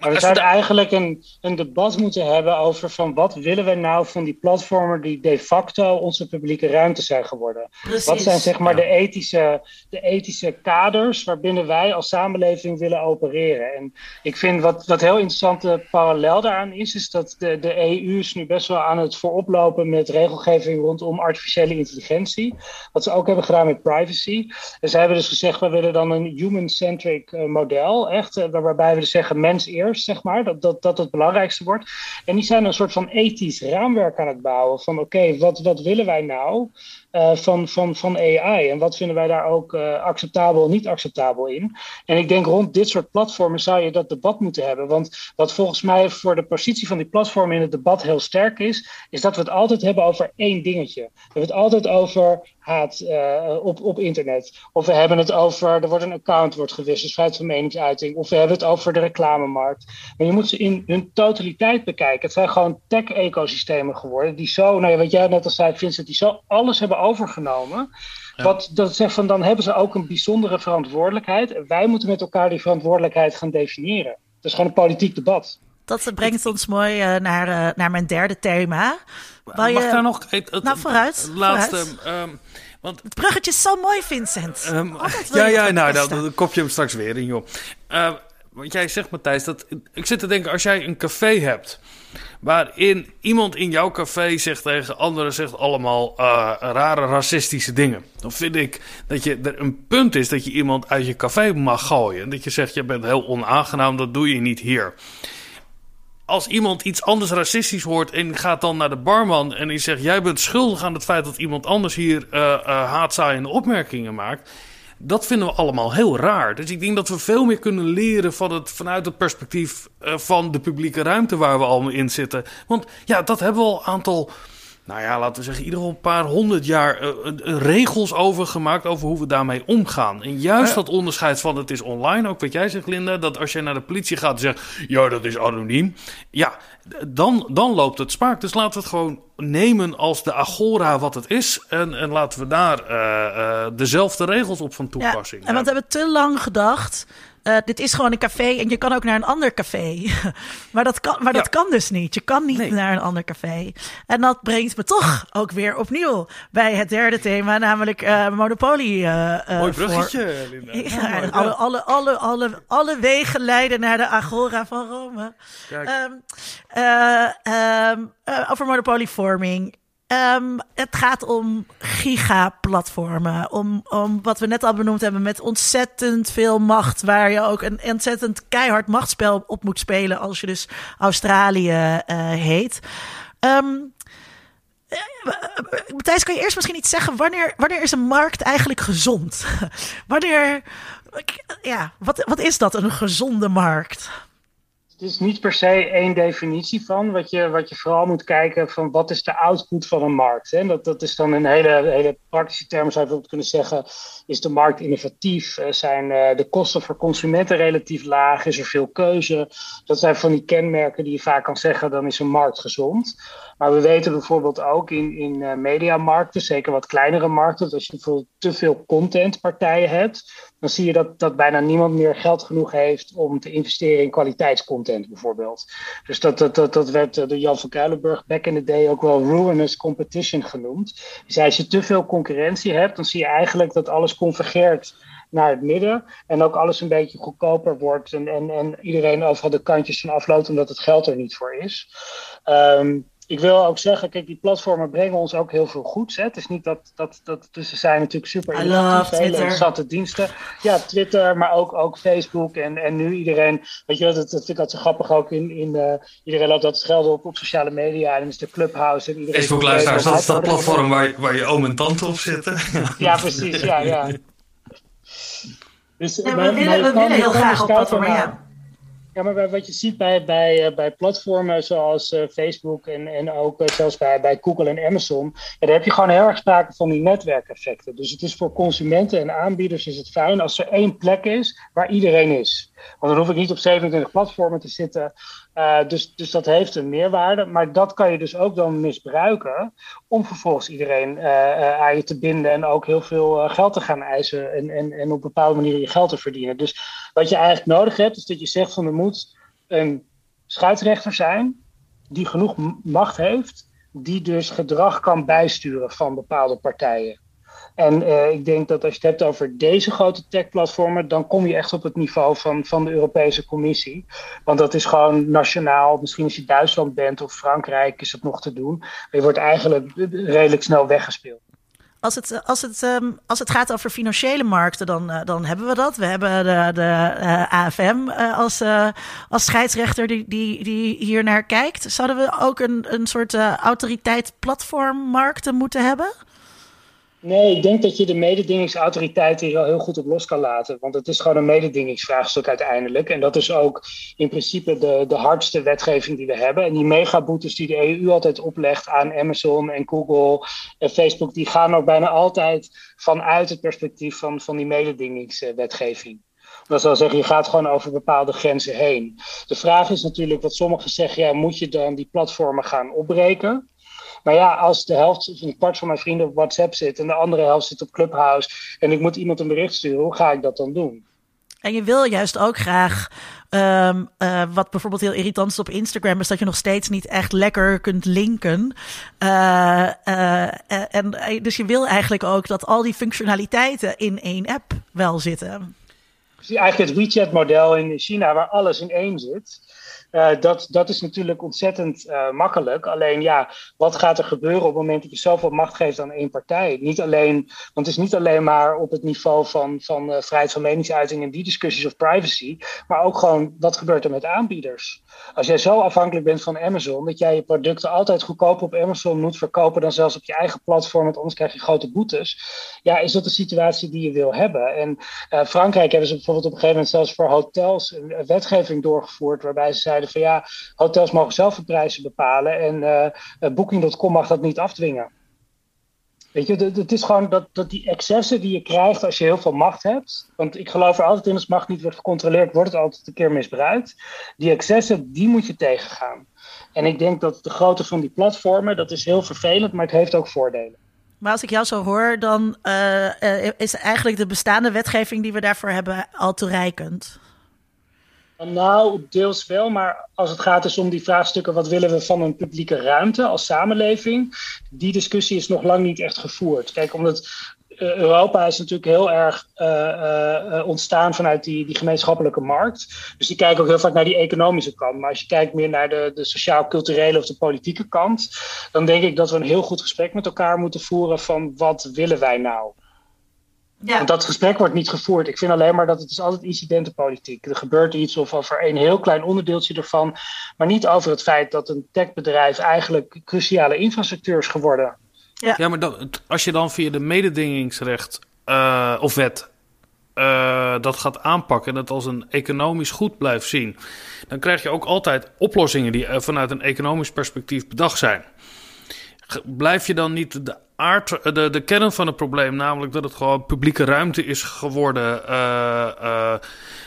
Maar we zouden eigenlijk een, een debat moeten hebben over van wat willen we nou van die platformen die de facto onze publieke ruimte zijn geworden. Precies, wat zijn zeg maar ja. de, ethische, de ethische kaders waarbinnen wij als samenleving willen opereren. En ik vind wat, wat heel interessante parallel daaraan is, is dat de, de EU is nu best wel aan het vooroplopen met regelgeving rondom artificiële intelligentie. Wat ze ook hebben gedaan met privacy. En ze hebben dus gezegd, we willen dan een human-centric uh, model, echt, uh, waarbij we dus zeggen mens eerst zeg maar. Dat, dat dat het belangrijkste wordt. En die zijn een soort van ethisch raamwerk aan het bouwen. Van oké, wat, wat willen wij nou? uh, van, van, van AI. En wat vinden wij daar ook uh, acceptabel niet acceptabel in? En ik denk rond dit soort platformen zou je dat debat moeten hebben. Want wat volgens mij voor de positie van die platformen in het debat heel sterk is, is dat we het altijd hebben over één dingetje. We hebben het altijd over haat uh, op, op internet. Of we hebben het over, er wordt een account wordt gewist, dus vrijheid van meningsuiting. Of we hebben het over de reclamemarkt. Maar je moet ze in hun totaliteit bekijken. Het zijn gewoon tech-ecosystemen geworden, die zo, nou ja, wat jij net al zei, Vincent, die zo alles hebben overgenomen. Wat dat zegt van dan hebben ze ook een bijzondere verantwoordelijkheid. En wij moeten met elkaar die verantwoordelijkheid gaan definiëren. Het is gewoon een politiek debat. Dat brengt ons mooi uh, naar, uh, naar mijn derde thema. Mag je, daar nog... Het, het, nou, vooruit. Laatste... Vooruit. Um, want, het bruggetje is zo mooi, Vincent. Um, ja, ja, nou, dan, dan kop je hem straks weer in, joh. Uh, want jij zegt, Matthijs, dat... Ik zit te denken, als jij een café hebt... waarin iemand in jouw café zegt tegen anderen... zegt allemaal uh, rare racistische dingen... dan vind ik dat je, er een punt is dat je iemand uit je café mag gooien. En dat je zegt, je bent heel onaangenaam, dat doe je niet hier als iemand iets anders racistisch hoort en gaat dan naar de barman en die zegt: Jij bent schuldig aan het feit dat iemand anders hier uh, haatzaaiende opmerkingen maakt. Dat vinden we allemaal heel raar. Dus ik denk dat we veel meer kunnen leren van het, vanuit het perspectief uh, van de publieke ruimte waar we allemaal in zitten. Want ja, dat hebben we al een aantal nou ja, laten we zeggen, ieder geval een paar honderd jaar uh, uh, regels over gemaakt over hoe we daarmee omgaan. En juist dat onderscheid van het is online, ook wat jij zegt, Linda, dat als je naar de politie gaat en zegt, ja, dat is anoniem. Ja, dan, dan loopt het spaak. Dus laten we het gewoon nemen als de agora wat het is. En, en laten we daar uh, dezelfde regels op van toepassing. Ja, en want we hebben te lang gedacht. Uh, dit is gewoon een café en je kan ook naar een ander café. maar dat kan, maar dat kan dus niet. Je kan niet nee. naar een ander café. En dat brengt me toch ook weer opnieuw bij het derde thema, namelijk uh, Monopoly. Uh, Mooi bruggetje, Linda. Ja, ja, alle, alle, alle, alle, alle wegen leiden naar de Agora van Rome. Um, um, over Monopoly Forming. Um, het gaat om gigaplatformen. Om, om wat we net al benoemd hebben met ontzettend veel macht. Waar je ook een ontzettend keihard machtsspel op moet spelen. Als je dus Australië uh, heet. Um, Matthijs, kan je eerst misschien iets zeggen? Wanneer, wanneer is een markt eigenlijk gezond? wanneer. Ja, wat, wat is dat, een gezonde markt? Het is niet per se één definitie van. Wat je, wat je vooral moet kijken van wat is de output van een markt. Hè? Dat, dat is dan een hele, hele praktische term zou je kunnen zeggen. Is de markt innovatief? Zijn de kosten voor consumenten relatief laag? Is er veel keuze? Dat zijn van die kenmerken die je vaak kan zeggen, dan is een markt gezond. Maar we weten bijvoorbeeld ook in, in uh, mediamarkten, zeker wat kleinere markten, dat als je bijvoorbeeld te veel contentpartijen hebt, dan zie je dat, dat bijna niemand meer geld genoeg heeft om te investeren in kwaliteitscontent bijvoorbeeld. Dus dat, dat, dat, dat werd door Jan van Kuilenburg back in the day ook wel ruinous competition genoemd. Dus als je te veel concurrentie hebt, dan zie je eigenlijk dat alles convergeert naar het midden. En ook alles een beetje goedkoper wordt. En, en, en iedereen overal de kantjes van afloopt omdat het geld er niet voor is. Um, ik wil ook zeggen, kijk, die platformen brengen ons ook heel veel goeds. Hè. Het is niet dat, dat, dat dus ze zijn natuurlijk super innovatief, hele interessante diensten. Ja, Twitter, maar ook, ook Facebook en, en nu iedereen. Weet je wel, dat, dat vind ik altijd zo grappig ook in, in uh, iedereen loopt dat geld op op sociale media en dan is de Clubhouse en iedereen. Facebook luisteraars, dat is dat platform waar, waar je oom en tante op zitten. ja, precies, ja, ja. Dus, ja, we, willen, we willen heel graag op platform, ja. Ja, maar wat je ziet bij, bij, bij platformen zoals uh, Facebook en, en ook uh, zelfs bij, bij Google en Amazon, ja, daar heb je gewoon heel erg sprake van die netwerkeffecten. Dus het is voor consumenten en aanbieders is het fijn als er één plek is waar iedereen is. Want dan hoef ik niet op 27 platformen te zitten. Uh, dus, dus dat heeft een meerwaarde. Maar dat kan je dus ook dan misbruiken om vervolgens iedereen uh, uh, aan je te binden en ook heel veel geld te gaan eisen en, en, en op bepaalde manieren je geld te verdienen. Dus wat je eigenlijk nodig hebt, is dat je zegt van er moet een scheidsrechter zijn die genoeg macht heeft, die dus gedrag kan bijsturen van bepaalde partijen. En uh, ik denk dat als je het hebt over deze grote tech-platformen, dan kom je echt op het niveau van, van de Europese Commissie. Want dat is gewoon nationaal. Misschien als je Duitsland bent of Frankrijk is het nog te doen. Maar je wordt eigenlijk redelijk snel weggespeeld. Als het, als, het, um, als het gaat over financiële markten, dan, uh, dan hebben we dat. We hebben de, de uh, AFM als, als scheidsrechter die, die, die hier naar kijkt. Zouden we ook een, een soort autoriteit platformmarkten moeten hebben? Nee, ik denk dat je de mededingingsautoriteit hier heel goed op los kan laten. Want het is gewoon een mededingingsvraagstuk uiteindelijk. En dat is ook in principe de, de hardste wetgeving die we hebben. En die megaboetes die de EU altijd oplegt aan Amazon en Google en Facebook, die gaan ook bijna altijd vanuit het perspectief van, van die mededingingswetgeving. Dat wil zeggen, je gaat gewoon over bepaalde grenzen heen. De vraag is natuurlijk wat sommigen zeggen, ja, moet je dan die platformen gaan opbreken? Maar ja, als de helft, of een kwart van mijn vrienden op WhatsApp zit en de andere helft zit op Clubhouse en ik moet iemand een bericht sturen, hoe ga ik dat dan doen? En je wil juist ook graag, ehm, eh, wat bijvoorbeeld heel irritant is op Instagram, is dat je nog steeds niet echt lekker kunt linken. Uh, uh, en, dus je wil eigenlijk ook dat al die functionaliteiten in één app wel zitten. Eigenlijk het WeChat-model in China, waar alles in één zit. Uh, dat, dat is natuurlijk ontzettend uh, makkelijk. Alleen ja, wat gaat er gebeuren op het moment dat je zoveel macht geeft aan één partij? Niet alleen, want het is niet alleen maar op het niveau van, van uh, vrijheid van meningsuiting en die discussies of privacy, maar ook gewoon wat gebeurt er met aanbieders? Als jij zo afhankelijk bent van Amazon, dat jij je producten altijd goedkoper op Amazon moet verkopen dan zelfs op je eigen platform, want anders krijg je grote boetes. Ja, is dat de situatie die je wil hebben? En Frankrijk hebben ze bijvoorbeeld op een gegeven moment zelfs voor hotels een wetgeving doorgevoerd waarbij ze zeiden van ja, hotels mogen zelf de prijzen bepalen en uh, Booking.com mag dat niet afdwingen. Weet je, het is gewoon dat, dat die excessen die je krijgt als je heel veel macht hebt. Want ik geloof er altijd in, als macht niet wordt gecontroleerd, wordt het altijd een keer misbruikt. Die excessen, die moet je tegengaan. En ik denk dat de grootte van die platformen, dat is heel vervelend, maar het heeft ook voordelen. Maar als ik jou zo hoor, dan uh, is eigenlijk de bestaande wetgeving die we daarvoor hebben al toereikend. Nou, deels wel, maar als het gaat dus om die vraagstukken, wat willen we van een publieke ruimte als samenleving, die discussie is nog lang niet echt gevoerd. Kijk, omdat uh, Europa is natuurlijk heel erg uh, uh, ontstaan vanuit die, die gemeenschappelijke markt. Dus die kijken ook heel vaak naar die economische kant. Maar als je kijkt meer naar de, de sociaal-culturele of de politieke kant, dan denk ik dat we een heel goed gesprek met elkaar moeten voeren van wat willen wij nou? Ja. Want dat gesprek wordt niet gevoerd. Ik vind alleen maar dat het is altijd incidentenpolitiek. Er gebeurt iets of over een heel klein onderdeeltje ervan. Maar niet over het feit dat een techbedrijf eigenlijk cruciale infrastructuur is geworden. Ja, ja maar dat, als je dan via de mededingingsrecht uh, of wet uh, dat gaat aanpakken en dat als een economisch goed blijft zien, dan krijg je ook altijd oplossingen die uh, vanuit een economisch perspectief bedacht zijn. Blijf je dan niet de aard, de, de kern van het probleem, namelijk dat het gewoon publieke ruimte is geworden, uh, uh,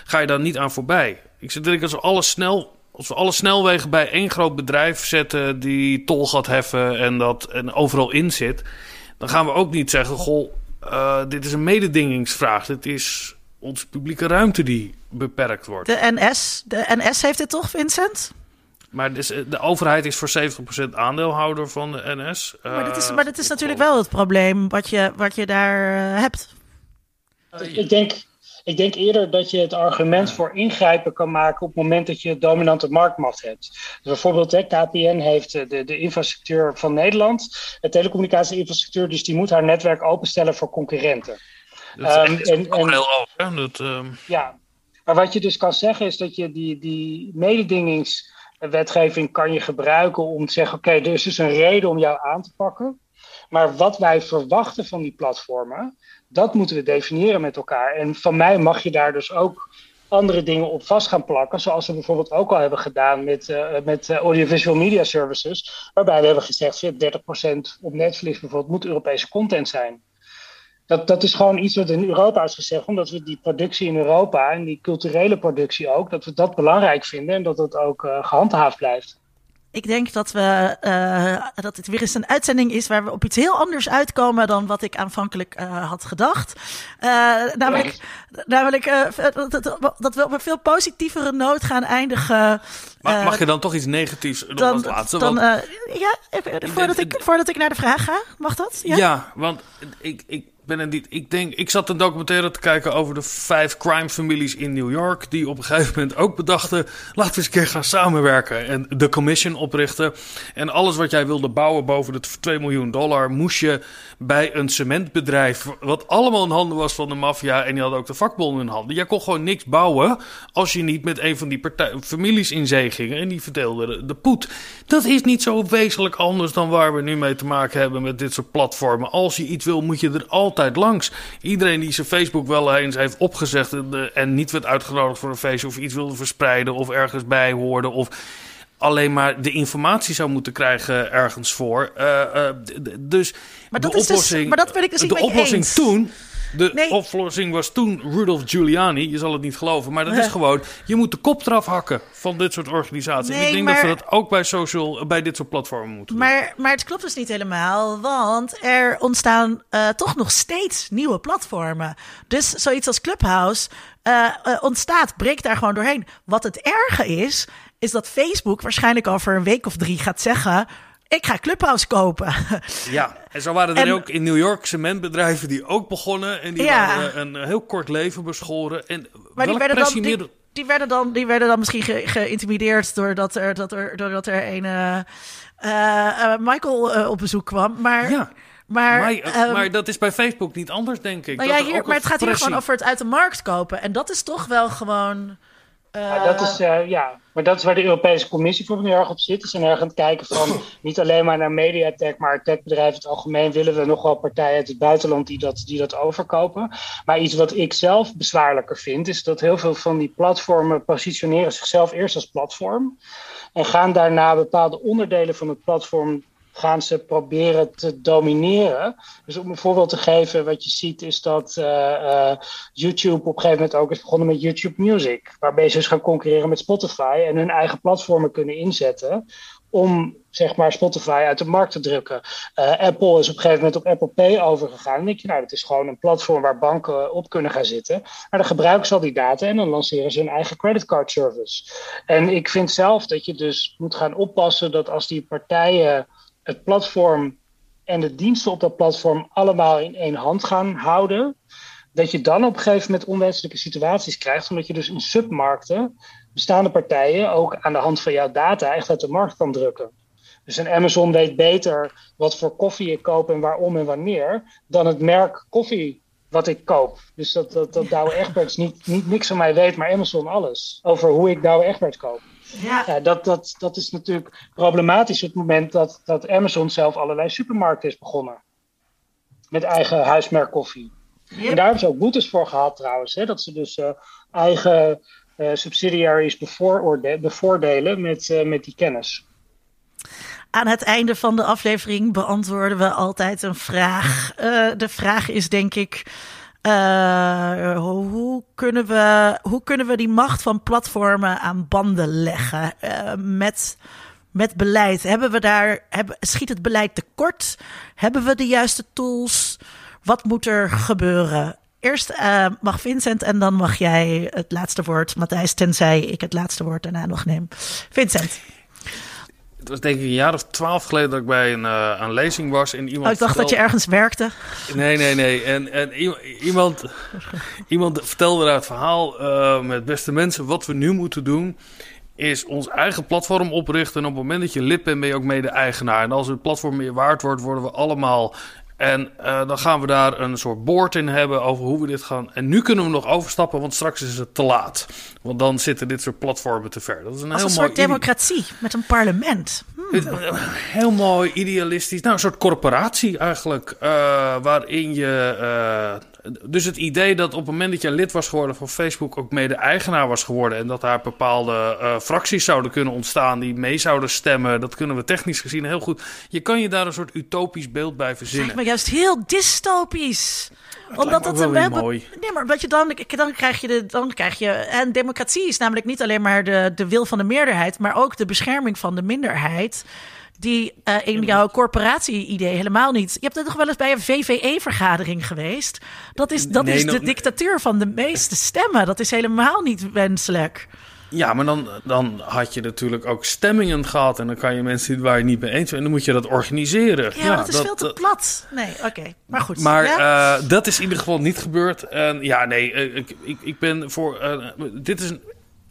ga je daar niet aan voorbij. Ik zeg dat als we alle snel. Als we alle snelwegen bij één groot bedrijf zetten die tol gaat heffen en dat en overal in zit, dan gaan we ook niet zeggen: Goh, dit is een mededingingsvraag. Dit is onze publieke ruimte die beperkt wordt. De NS, de NS heeft dit toch, Vincent? Maar dus, de overheid is voor 70% aandeelhouder van de NS. Maar dat is, maar dat is natuurlijk wel het probleem wat je, wat je daar hebt. Ik denk, ik denk eerder dat je het argument voor ingrijpen kan maken op het moment dat je dominante marktmacht hebt. Dus bijvoorbeeld, hè, KPN heeft de, de infrastructuur van Nederland, de telecommunicatieinfrastructuur, dus die moet haar netwerk openstellen voor concurrenten. Dat is um, en, en, heel over. Dat, um... Ja, maar wat je dus kan zeggen is dat je die, die mededingings wetgeving kan je gebruiken om te zeggen: oké, okay, er is dus een reden om jou aan te pakken. Maar wat wij verwachten van die platformen, dat moeten we definiëren met elkaar. En van mij mag je daar dus ook andere dingen op vast gaan plakken. Zoals we bijvoorbeeld ook al hebben gedaan met, uh, met uh, audiovisual media services. Waarbij we hebben gezegd: 30% op Netflix bijvoorbeeld moet Europese content zijn dat, dat is gewoon iets wat in Europa is gezegd, omdat we die productie in Europa en die culturele productie ook, dat we dat belangrijk vinden en dat dat ook uh, gehandhaafd blijft. Ik denk dat, we, uh, dat het weer eens een uitzending is waar we op iets heel anders uitkomen dan wat ik aanvankelijk uh, had gedacht. Uh, namelijk namelijk dat, dat, we op een veel positievere noot gaan eindigen. Mag, mag je dan toch iets negatiefs dan, als laatste? Dan, want, ja, voordat ik, voordat ik naar de vraag ga, mag dat? Ja, ja want ik, ik Benedict, ik denk, ik zat een documentaire te kijken over de vijf crime-families in New York. Die op een gegeven moment ook bedachten: laten we eens een keer gaan samenwerken. En de commission oprichten. En alles wat jij wilde bouwen boven de 2 miljoen dollar, moest je bij een cementbedrijf. Wat allemaal in handen was van de maffia. En die hadden ook de vakbonden in handen. Jij kon gewoon niks bouwen als je niet met een van die partij, families in zee ging. En die verdeelden de, de poet. Dat is niet zo wezenlijk anders dan waar we nu mee te maken hebben met dit soort platformen. Als je iets wil, moet je er altijd langs. Iedereen die zijn Facebook wel eens heeft opgezegd en niet werd uitgenodigd voor een feestje of iets wilde verspreiden of ergens bij hoorde of alleen maar de informatie zou moeten krijgen ergens voor. Uh, uh, dus maar dat de is dus- oplossing, dus, maar dat ben ik dus de oplossing toen de oplossing was toen Rudolf Giuliani. Je zal het niet geloven, maar dat is gewoon... je moet de kop eraf hakken van dit soort organisaties. ik denk dat we dat ook bij, social, bij dit soort platformen moeten maar, doen. Maar het klopt dus niet helemaal, want er ontstaan uh, toch nog steeds nieuwe platformen. Dus zoiets als Clubhouse uh, uh, ontstaat, breekt daar gewoon doorheen. Wat het erge is, is dat Facebook waarschijnlijk over een week of drie gaat zeggen ik ga Clubhouse kopen. Ja, en zo waren er ook in New York cementbedrijven die ook begonnen. En die ja. waren een heel kort leven beschoren. En maar die werden, dan, die, die, werden dan, die werden dan misschien ge, geïntimideerd doordat er, dat er, doordat er een uh, uh, Michael uh, op bezoek kwam. Maar... Ja. Maar, maar, um, maar, dat is bij Facebook niet anders, denk ik. Nou ja, hier, maar het gaat hier gewoon over het uit de markt kopen. En dat is toch wel gewoon. Uh, dat is, uh, ja, maar dat is waar de Europese Commissie voor heel erg op zit. Ze zijn erg aan het kijken van niet alleen maar naar mediatech, maar techbedrijven in het algemeen willen we nog wel partijen uit het buitenland die dat, die dat overkopen. Maar iets wat ik zelf bezwaarlijker vind, is dat heel veel van die platformen positioneren zichzelf eerst als platform. En gaan daarna bepaalde onderdelen van het platform gaan ze proberen te domineren. Dus om een voorbeeld te geven, wat je ziet is dat uh, uh, YouTube op een gegeven moment ook is begonnen met YouTube Music. Waarbij ze dus gaan concurreren met Spotify en hun eigen platformen kunnen inzetten om zeg maar Spotify uit de markt te drukken. Uh, Apple is op een gegeven moment op Apple Pay overgegaan. En denk je, nou, dat is gewoon een platform waar banken op kunnen gaan zitten. Maar dan gebruiken ze al die data en dan lanceren ze hun eigen creditcard service. En ik vind zelf dat je dus moet gaan oppassen dat als die partijen het platform en de diensten op dat platform allemaal in één hand gaan houden, dat je dan op een gegeven moment onwenselijke situaties krijgt, omdat je dus in submarkten bestaande partijen ook aan de hand van jouw data echt uit de markt kan drukken. Dus een Amazon weet beter wat voor koffie ik koop en waarom en wanneer, dan het merk koffie wat ik koop. Dus dat, dat, dat Douwe Egberts niet, niet niks van mij weet, maar Amazon alles. Over hoe ik Douwe Egberts koop. Ja. ja. dat, dat, dat is natuurlijk problematisch op het moment dat, dat Amazon zelf allerlei supermarkten is begonnen. Met eigen huismerk koffie. En daar hebben ze ook boetes voor gehad trouwens. Hè, dat ze dus uh, eigen uh, subsidiaries bevoordelen met, uh, met die kennis. Aan het einde van de aflevering beantwoorden we altijd een vraag. de vraag is denk ik uh, hoe, kunnen we, hoe kunnen we die macht van platformen aan banden leggen uh, met, met beleid? Hebben we daar, schiet het beleid tekort? Hebben we de juiste tools? Wat moet er gebeuren? Eerst uh, mag Vincent en dan mag jij het laatste woord, Matthijs, tenzij ik het laatste woord daarna nog neem. Vincent. Het was denk ik een jaar of twaalf geleden dat ik bij een, uh, een lezing was. En iemand oh, ik dacht dat je ergens werkte. Nee, nee, nee. En, en iemand, iemand vertelde daar het verhaal uh, met beste mensen. Wat we nu moeten doen is ons eigen platform oprichten. En op het moment dat je lid bent, ben je ook mede-eigenaar. En als het platform meer waard wordt, worden we allemaal en uh, dan gaan we daar een soort board in hebben over hoe we dit gaan. En nu kunnen we nog overstappen, want straks is het te laat. Want dan zitten dit soort platformen te ver. Dat is een Als heel een mooi soort democratie met een parlement. Hmm. Heel mooi idealistisch. Nou, een soort corporatie eigenlijk. Uh, waarin je. Dus het idee dat op het moment dat je lid was geworden van Facebook ook mede-eigenaar was geworden. En dat daar bepaalde uh, fracties zouden kunnen ontstaan die mee zouden stemmen. Dat kunnen we technisch gezien heel goed. Je kan je daar een soort utopisch beeld bij verzinnen. Zeg maar juist heel dystopisch omdat dat een hebben. Mooi. Nee, maar omdat je dan, dan krijg je de, dan krijg je. En democratie is namelijk niet alleen maar de, de wil van de meerderheid, maar ook de bescherming van de minderheid die uh, in jouw corporatie-idee helemaal niet. Je hebt het toch wel eens bij een VVE-vergadering geweest? Dat is, dat is de dictatuur van de meeste stemmen. Dat is helemaal niet wenselijk. Ja, maar dan, dan had je natuurlijk ook stemmingen gehad. En dan kan je mensen waar je niet mee eens bent. En dan moet je dat organiseren. Ja, dat is veel te plat. Nee, oké. Maar goed. Maar ja? uh, dat is in ieder geval niet gebeurd. En ja, nee, ik, ik, ik ben voor. Uh, dit is een,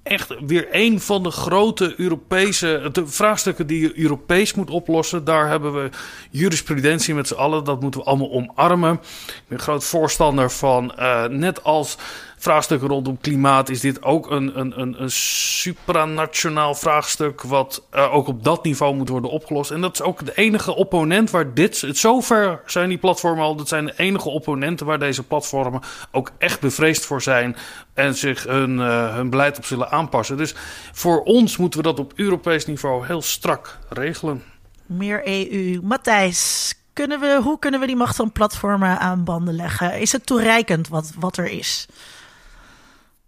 echt weer een van de grote Europese de vraagstukken die je Europees moet oplossen. Daar hebben we jurisprudentie met z'n allen. Dat moeten we allemaal omarmen. Ik ben groot voorstander van, uh, net als vraagstukken rondom klimaat, is dit ook een, een, een, een supranationaal vraagstuk. Wat uh, ook op dat niveau moet worden opgelost. En dat is ook de enige opponent waar dit. Het zover zijn die platformen al. Dat zijn de enige opponenten waar deze platformen ook echt bevreesd voor zijn. En zich hun, uh, hun beleid op zullen aanpassen. Dus voor ons moeten we dat op Europees niveau heel strak regelen. Meer EU. Matthijs, kunnen we, hoe kunnen we die macht van platformen aan banden leggen? Is het toereikend wat, wat er is?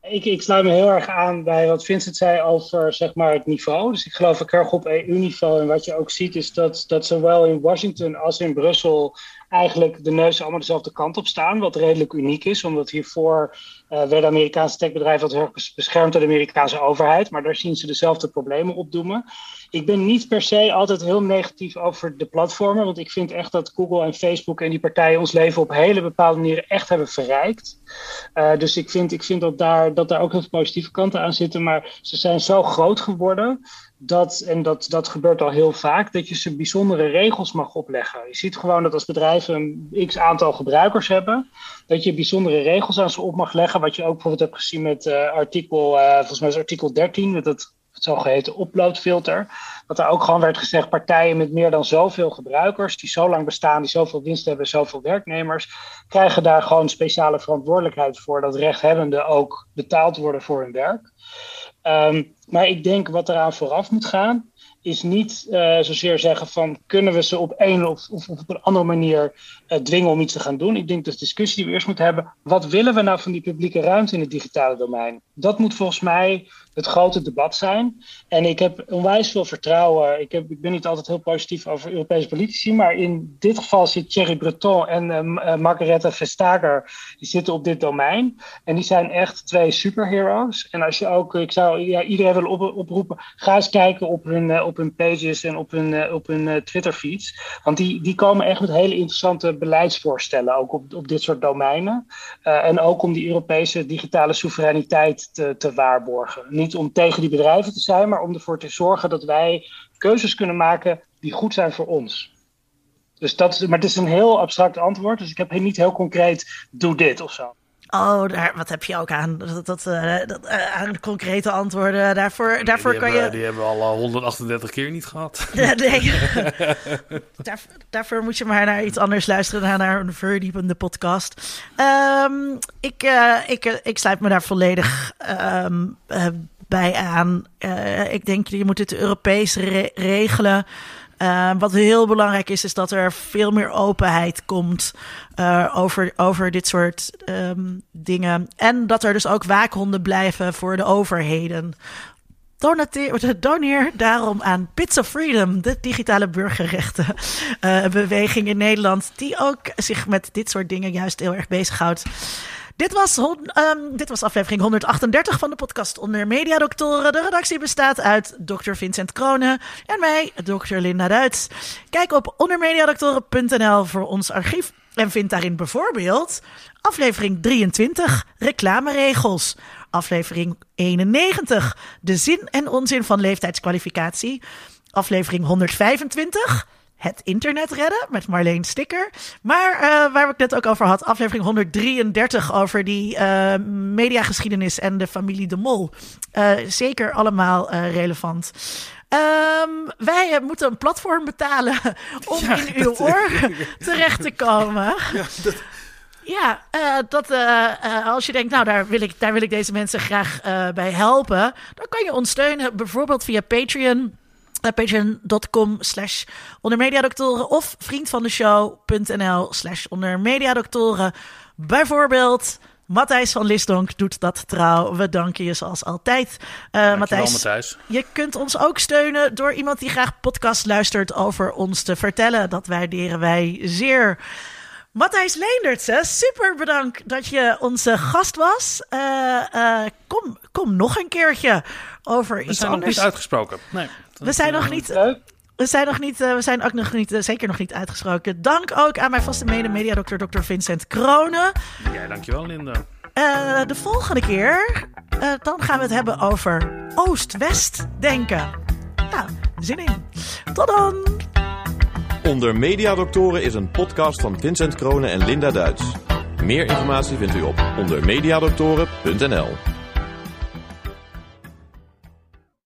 Ik, ik sluit me heel erg aan bij wat Vincent zei over zeg maar, het niveau. Dus ik geloof ook erg op EU-niveau. En wat je ook ziet is dat, dat zowel in Washington als in Brussel eigenlijk de neuzen allemaal dezelfde kant op staan. Wat redelijk uniek is, omdat hiervoor uh, werden Amerikaanse techbedrijven heel erg beschermd door de Amerikaanse overheid. Maar daar zien ze dezelfde problemen opdoemen. Ik ben niet per se altijd heel negatief over de platformen. Want ik vind echt dat Google en Facebook en die partijen ons leven op hele bepaalde manieren echt hebben verrijkt. Uh, dus ik vind, ik vind dat, daar, dat daar ook heel veel positieve kanten aan zitten. Maar ze zijn zo groot geworden dat, en dat, dat gebeurt al heel vaak, dat je ze bijzondere regels mag opleggen. Je ziet gewoon dat als bedrijven een x aantal gebruikers hebben, dat je bijzondere regels aan ze op mag leggen. Wat je ook bijvoorbeeld hebt gezien met uh, artikel, uh, volgens mij is artikel 13, met het zogeheten uploadfilter. Dat er ook gewoon werd gezegd, partijen met meer dan zoveel gebruikers, die zo lang bestaan, die zoveel winst hebben, zoveel werknemers, krijgen daar gewoon speciale verantwoordelijkheid voor dat rechthebbenden ook betaald worden voor hun werk. Um, maar ik denk wat eraan vooraf moet gaan, is niet uh, zozeer zeggen van kunnen we ze op een of, of, op een andere manier uh, dwingen om iets te gaan doen. Ik denk dat de discussie die we eerst moeten hebben, wat willen we nou van die publieke ruimte in het digitale domein? Dat moet volgens mij het grote debat zijn. En ik heb onwijs veel vertrouwen. Ik, heb, ik ben niet altijd heel positief over Europese politici, maar in dit geval zit Thierry Breton en uh, Margaretha Vestager, die zitten op dit domein. En die zijn echt twee superheroes. En als je ook, ik zou ja, iedereen willen op, oproepen, ga eens kijken op hun, op hun pages en op hun, op hun Twitter-feeds. Want die, die komen echt met hele interessante beleidsvoorstellen, ook op, op dit soort domeinen. En ook om die Europese digitale soevereiniteit te, te waarborgen. Niet om tegen die bedrijven te zijn, maar om ervoor te zorgen dat wij keuzes kunnen maken die goed zijn voor ons. Dus dat is, maar het is een heel abstract antwoord, dus ik heb niet heel concreet, doe dit of zo. Oh, daar, wat heb je ook aan, dat, dat, uh, dat uh, aan concrete antwoorden? Daarvoor, Nee, daarvoor die kan hebben, je. Die hebben we al eh, 138 keer niet gehad. nee. Daar, daarvoor moet je maar naar iets anders luisteren, naar, naar een verdiepende podcast. Um, ik, uh, ik, ik sluit me daar volledig um, uh, bij aan. Uh, ik denk, je moet het Europees re regelen. Uh, wat heel belangrijk is, is dat er veel meer openheid komt uh, over, over dit soort um, dingen. En dat er dus ook waakhonden blijven voor de overheden. Donateer, doneer daarom aan Bits of Freedom, de digitale burgerrechten uh, beweging in Nederland, die ook zich met dit soort dingen juist heel erg bezighoudt. Dit was, um, dit was aflevering 138 van de podcast Onder Mediadoktoren. De redactie bestaat uit Dr. Vincent Kronen en mij, Dr. Linda Duits. Kijk op ondermediadoktoren.nl voor ons archief en vind daarin bijvoorbeeld aflevering 23, reclameregels. Aflevering 91, de zin en onzin van leeftijdskwalificatie. Aflevering 125, het internet redden met Marleen Sticker. Maar uh, waar ik net ook over had, aflevering 133 over die uh, mediageschiedenis en de familie De Mol. Uh, zeker allemaal relevant. Um, wij moeten een platform betalen om ja, in uw oor terecht te komen. Ja, dat... Ja, uh, dat, uh, uh, als je denkt, nou, daar wil ik, daar wil ik deze mensen graag bij helpen, dan kan je ons steunen, bijvoorbeeld via Patreon. Patreon.com slash ondermediadoktoren of vriendvandeshow.nl slash ondermediadoktoren. Bijvoorbeeld Matthijs van Lisdonk doet dat trouw. We danken je zoals altijd. Uh, Matthijs, Matthijs, je kunt ons ook steunen door iemand die graag podcast luistert over ons te vertellen. Dat waarderen wij zeer. Matthijs Leendertse, super bedankt dat je onze gast was. Uh, uh, kom, kom nog een keertje. over We iets zijn nog anders. niet uitgesproken. Nee. We zijn nog niet Leuk. We zijn, nog niet, eh, we zijn ook nog niet, eh, zeker nog niet uitgesproken. Dank ook aan mijn vaste mede-mediadokter, Dr. Vincent Kronen. Ja, dankjewel Linda. Eh, de volgende keer, eh, dan gaan we het hebben over Oost-West denken. Nou, zin in. Tot dan! Onder Mediadoktoren is een podcast van Vincent Kronen en Linda Duits. Meer informatie vindt u op ondermediadoktoren.nl.